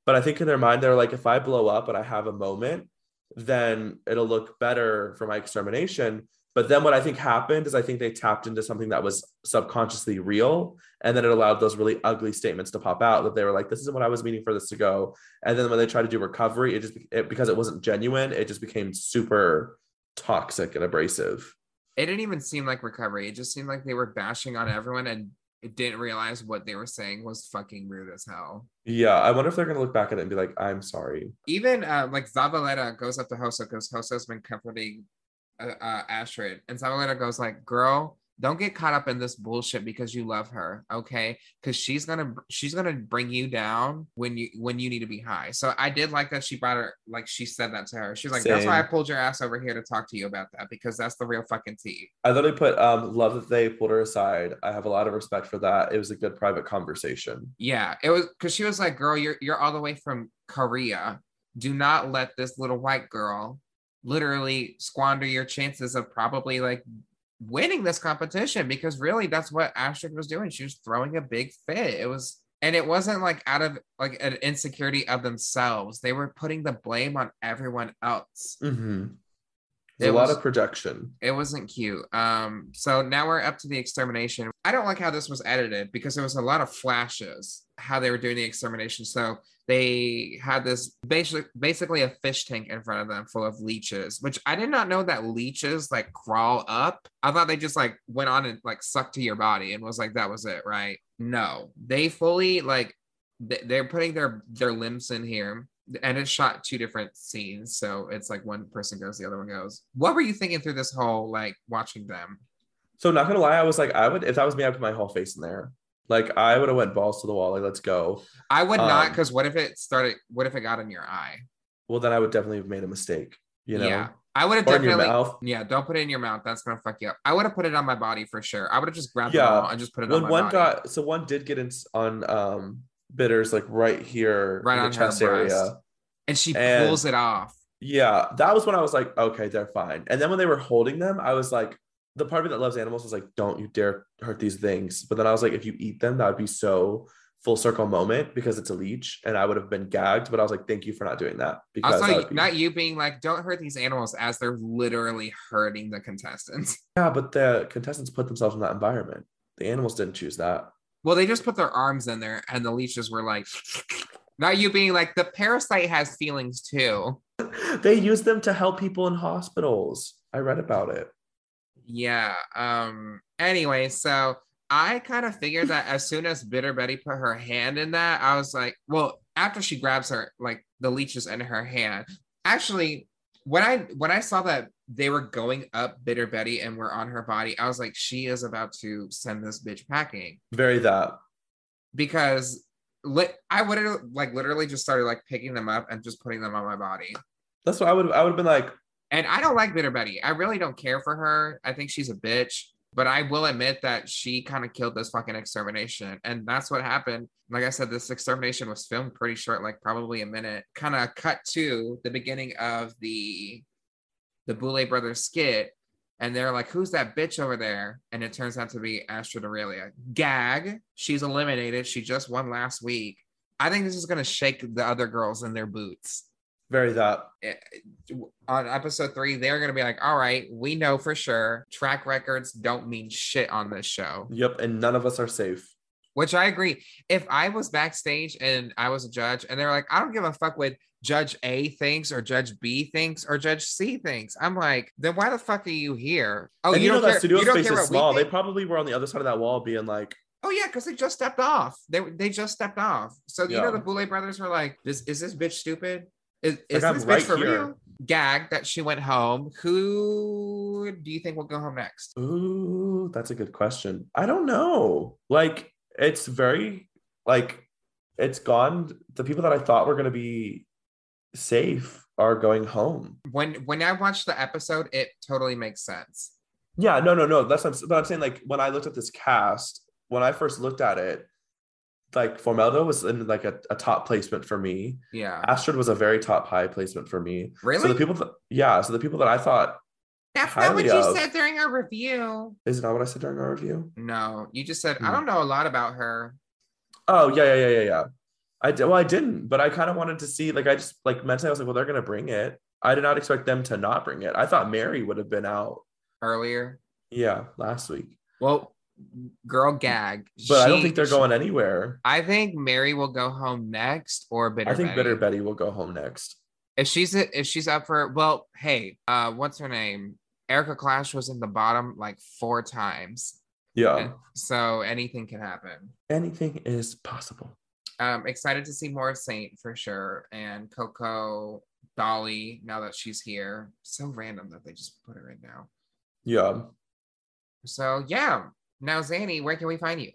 Speaker 2: but I think in their mind they're like if I blow up and I have a moment, then it'll look better for my extermination. But then what I think happened is I think they tapped into something that was subconsciously real, and then it allowed those really ugly statements to pop out that they were like, "This isn't what I was meaning for this to go." And then when they tried to do recovery, it just it, because it wasn't genuine, it just became super toxic and abrasive.
Speaker 1: It didn't even seem like recovery. It just seemed like they were bashing on everyone and it didn't realize what they were saying was fucking rude as hell.
Speaker 2: Yeah, I wonder if they're gonna look back at it and be like, "I'm sorry."
Speaker 1: Even uh, like Zavaleta goes up to HoSo because HoSo's been comforting uh, uh, Astrid, and Zavaleta goes like, "Girl, don't get caught up in this bullshit because you love her, okay? Because she's gonna she's gonna bring you down when you when you need to be high." So I did like that she brought her like she said that to her. She's like, "That's why I pulled your ass over here to talk to you about that because that's the real fucking tea."
Speaker 2: I literally put, um, "Love that they pulled her aside." I have a lot of respect for that. It was a good private conversation.
Speaker 1: Yeah, it was because she was like, "Girl, you're you're all the way from Korea. Do not let this little white girl literally squander your chances of probably like winning this competition because really that's what Astrid was doing. She was throwing a big fit. It was and it wasn't like out of like an insecurity of themselves. They were putting the blame on everyone else.
Speaker 2: Mm-hmm.
Speaker 1: It
Speaker 2: a lot of projection.
Speaker 1: It wasn't cute. Um, so now we're up to the extermination. I don't like how this was edited because there was a lot of flashes how they were doing the extermination. So they had this basically basically a fish tank in front of them full of leeches, which I did not know that leeches like crawl up. I thought they just like went on and like sucked to your body and was like that was it, right? No, they fully like they're putting their their limbs in here and it's shot two different scenes so it's like one person goes the other one goes what were you thinking through this whole like watching them
Speaker 2: So not gonna lie, I was like, I would if that was me, I'd put my whole face in there. Like I would have went balls to the wall. Like let's go.
Speaker 1: i would not
Speaker 2: Um,
Speaker 1: because what if it started what if it got in your eye
Speaker 2: Well, then I would definitely have made a mistake. You know,
Speaker 1: yeah i would have
Speaker 2: or in your
Speaker 1: definitely
Speaker 2: mouth.
Speaker 1: yeah don't put it in your mouth that's gonna fuck you up i would have put it on my body for sure i would have just grabbed
Speaker 2: Yeah.
Speaker 1: it all and just put it on
Speaker 2: When
Speaker 1: my
Speaker 2: one
Speaker 1: body
Speaker 2: got so one did get in on um bitters like right here,
Speaker 1: Right
Speaker 2: in
Speaker 1: on
Speaker 2: the
Speaker 1: her
Speaker 2: chest area.
Speaker 1: and she
Speaker 2: and-
Speaker 1: pulls it off
Speaker 2: Yeah, that was when I was like, okay, they're fine. And then when they were holding them, I was like, the part of me that loves animals was like, don't you dare hurt these things. But then I was like, if you eat them, that would be so full circle moment because it's a leech, and I would have been gagged. But I was like, thank you for not doing that because
Speaker 1: also
Speaker 2: be-
Speaker 1: not you being like don't hurt these animals as they're literally hurting the contestants
Speaker 2: yeah, but the contestants put themselves in that environment. The animals didn't choose that.
Speaker 1: Well, they just put their arms in there, and the leeches were like, not you being like, the parasite has feelings too.
Speaker 2: they use them to help people in hospitals. I read about it.
Speaker 1: Yeah. Um. Anyway, so I kind of figured that as soon as Bitter Betty put her hand in that, I was like, well, after she grabs her, like the leeches in her hand. Actually, when I when I saw that they were going up Bitter Betty and were on her body, I was like, she is about to send this bitch packing.
Speaker 2: Very that.
Speaker 1: because li- I would have like literally just started like picking them up and just putting them on my body.
Speaker 2: That's what I would. I would have been like,
Speaker 1: And I don't like Bitter Betty. I really don't care for her. I think she's a bitch. But I will admit that she kind of killed this fucking extermination. And that's what happened. Like I said, this extermination was filmed pretty short, like probably a minute. Kind of cut to the beginning of the the Boulet Brothers skit. And they're like, who's that bitch over there? And it turns out to be Astrid Aurelia. Gag. She's eliminated. She just won last week. I think this is going to shake the other girls in their boots
Speaker 2: very that.
Speaker 1: Eh, on episode three, they're gonna be like, all right, we know for sure track records don't mean shit on this show.
Speaker 2: Yep, and none of us are safe.
Speaker 1: Which I agree. If I was backstage and I was a judge and they're like, I don't give a fuck what Judge A thinks or Judge B thinks or Judge C thinks, I'm like, then why the fuck are you here? Oh,
Speaker 2: and you, know
Speaker 1: don't
Speaker 2: that
Speaker 1: care-
Speaker 2: studio
Speaker 1: you
Speaker 2: space is small. They probably were on the other side of that wall, being like,
Speaker 1: Oh yeah, because they just stepped off. They they just stepped off. So you know the Boulet brothers were like, "This is this bitch stupid? Is, is
Speaker 2: Like, I'm
Speaker 1: this bitch
Speaker 2: right
Speaker 1: for
Speaker 2: here.
Speaker 1: real?" Gag that she went home. Who do you think will go home next?
Speaker 2: "Ooh, that's a good question." I don't know. Like, it's very like it's gone. The people that I thought were gonna be safe are going home.
Speaker 1: When when I watched the episode, it totally makes sense.
Speaker 2: Yeah, no, no, no. That's what I'm, but I'm saying. Like when I looked at this cast, when I first looked at it, like Formelda was in like a, a top placement for me.
Speaker 1: Yeah,
Speaker 2: Astrid was a very top high placement for me.
Speaker 1: really.
Speaker 2: So the people that yeah, so the people that I thought
Speaker 1: That's not what you
Speaker 2: of-
Speaker 1: said during our review.
Speaker 2: is not what I said during our review.
Speaker 1: No, you just said I
Speaker 2: Hmm.
Speaker 1: don't know a lot about her.
Speaker 2: Oh yeah, yeah, yeah, yeah, yeah. I did. Well, I didn't, but I kind of wanted to see. Like, I just like mentally, I was like, well, they're gonna bring it. I did not expect them to not bring it. I thought Merrie would have been out.
Speaker 1: earlier.
Speaker 2: Yeah, last week,
Speaker 1: Well, girl gag.
Speaker 2: but I don't think they're
Speaker 1: she-
Speaker 2: going anywhere.
Speaker 1: I think Merrie will go home next, or Bitter.
Speaker 2: I think
Speaker 1: Betty.
Speaker 2: Bitter Betty will go home next.
Speaker 1: If she's if she's up for well, hey, uh, what's her name? Erika Klash was in the bottom like four times,
Speaker 2: Yeah,
Speaker 1: so anything can happen.
Speaker 2: anything is possible.
Speaker 1: Um, excited to see more of Saint for sure, and Koco Dahli now that she's here. So random that they just put her in now.
Speaker 2: Yeah.
Speaker 1: So yeah, now Zanny, where can we find you?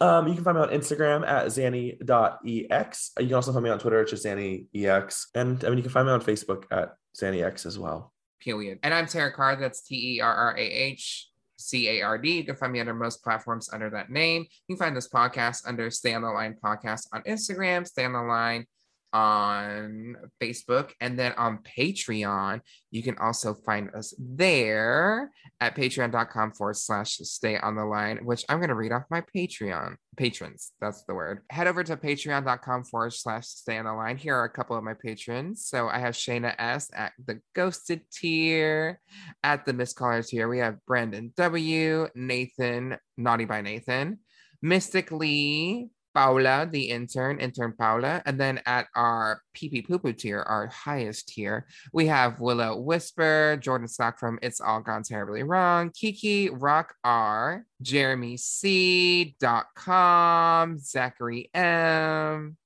Speaker 2: Um, you can find me on Instagram at zanny.ex. You can also find me on Twitter, it's just zanny.ex. And I mean, you can find me on Facebook at zannyx as well.
Speaker 1: Period. And I'm Terrah Card. That's T E R R A H C A R D. You can find me under most platforms under that name. You can find this podcast under Stay on the Line Podcast on Instagram, Stay on the Line on Facebook. And then on Patreon, you can also find us there at patreon.com forward slash stay on the line, which I'm going to read off my Patreon patrons. That's the word. Head over to patreon.com forward slash stay on the line. Here are a couple of my patrons. So I have Shayna S at the ghosted tier, at the Miss Caller tier. We have Brandon W, Nathan, Naughty by Nathan, Mystic Lee, Paula, the intern, intern Paula. And then at our PP Poo Poo tier, our highest tier, we have Willow Whisper, Jordan Stock from It's All Gone Terribly Wrong, Kiki, Rock R, Jeremy C. Dot com, Zachary M,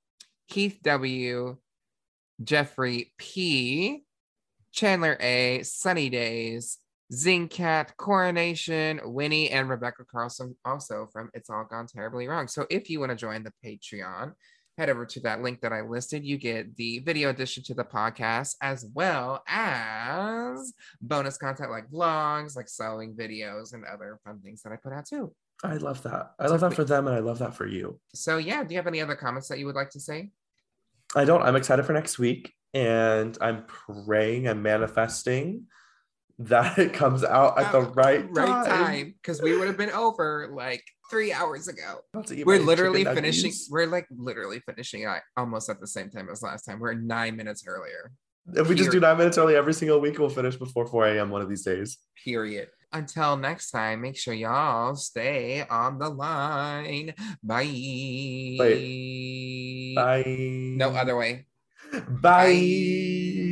Speaker 1: Keith W, Jeffrey P, Chandler A, Sunny Days, Zingcat, Coronation, Winnie, and Rebecca Carlson also from It's All Gone Terribly Wrong. So if you want to join the Patreon, head over to that link that I listed. You get the video addition to the podcast as well as bonus content like vlogs, like sewing videos, and other fun things that I put out too.
Speaker 2: I love that. I love that for them and I love that for you.
Speaker 1: So yeah, do you have any other comments that you would like to say?
Speaker 2: I don't. I'm excited for next week and I'm praying and manifesting that it comes out at the right
Speaker 1: right
Speaker 2: time.
Speaker 1: because we would have been over like three hours ago.
Speaker 2: About to eat
Speaker 1: We're literally finishing. We're like literally finishing like, almost at the same time as last time. We're nine minutes earlier.
Speaker 2: If we just do nine minutes early every single week, we'll finish before 4 a.m. one of these days.
Speaker 1: Period. Until next time, make sure y'all stay on the line. Bye.
Speaker 2: Bye.
Speaker 1: No other way.
Speaker 2: Bye.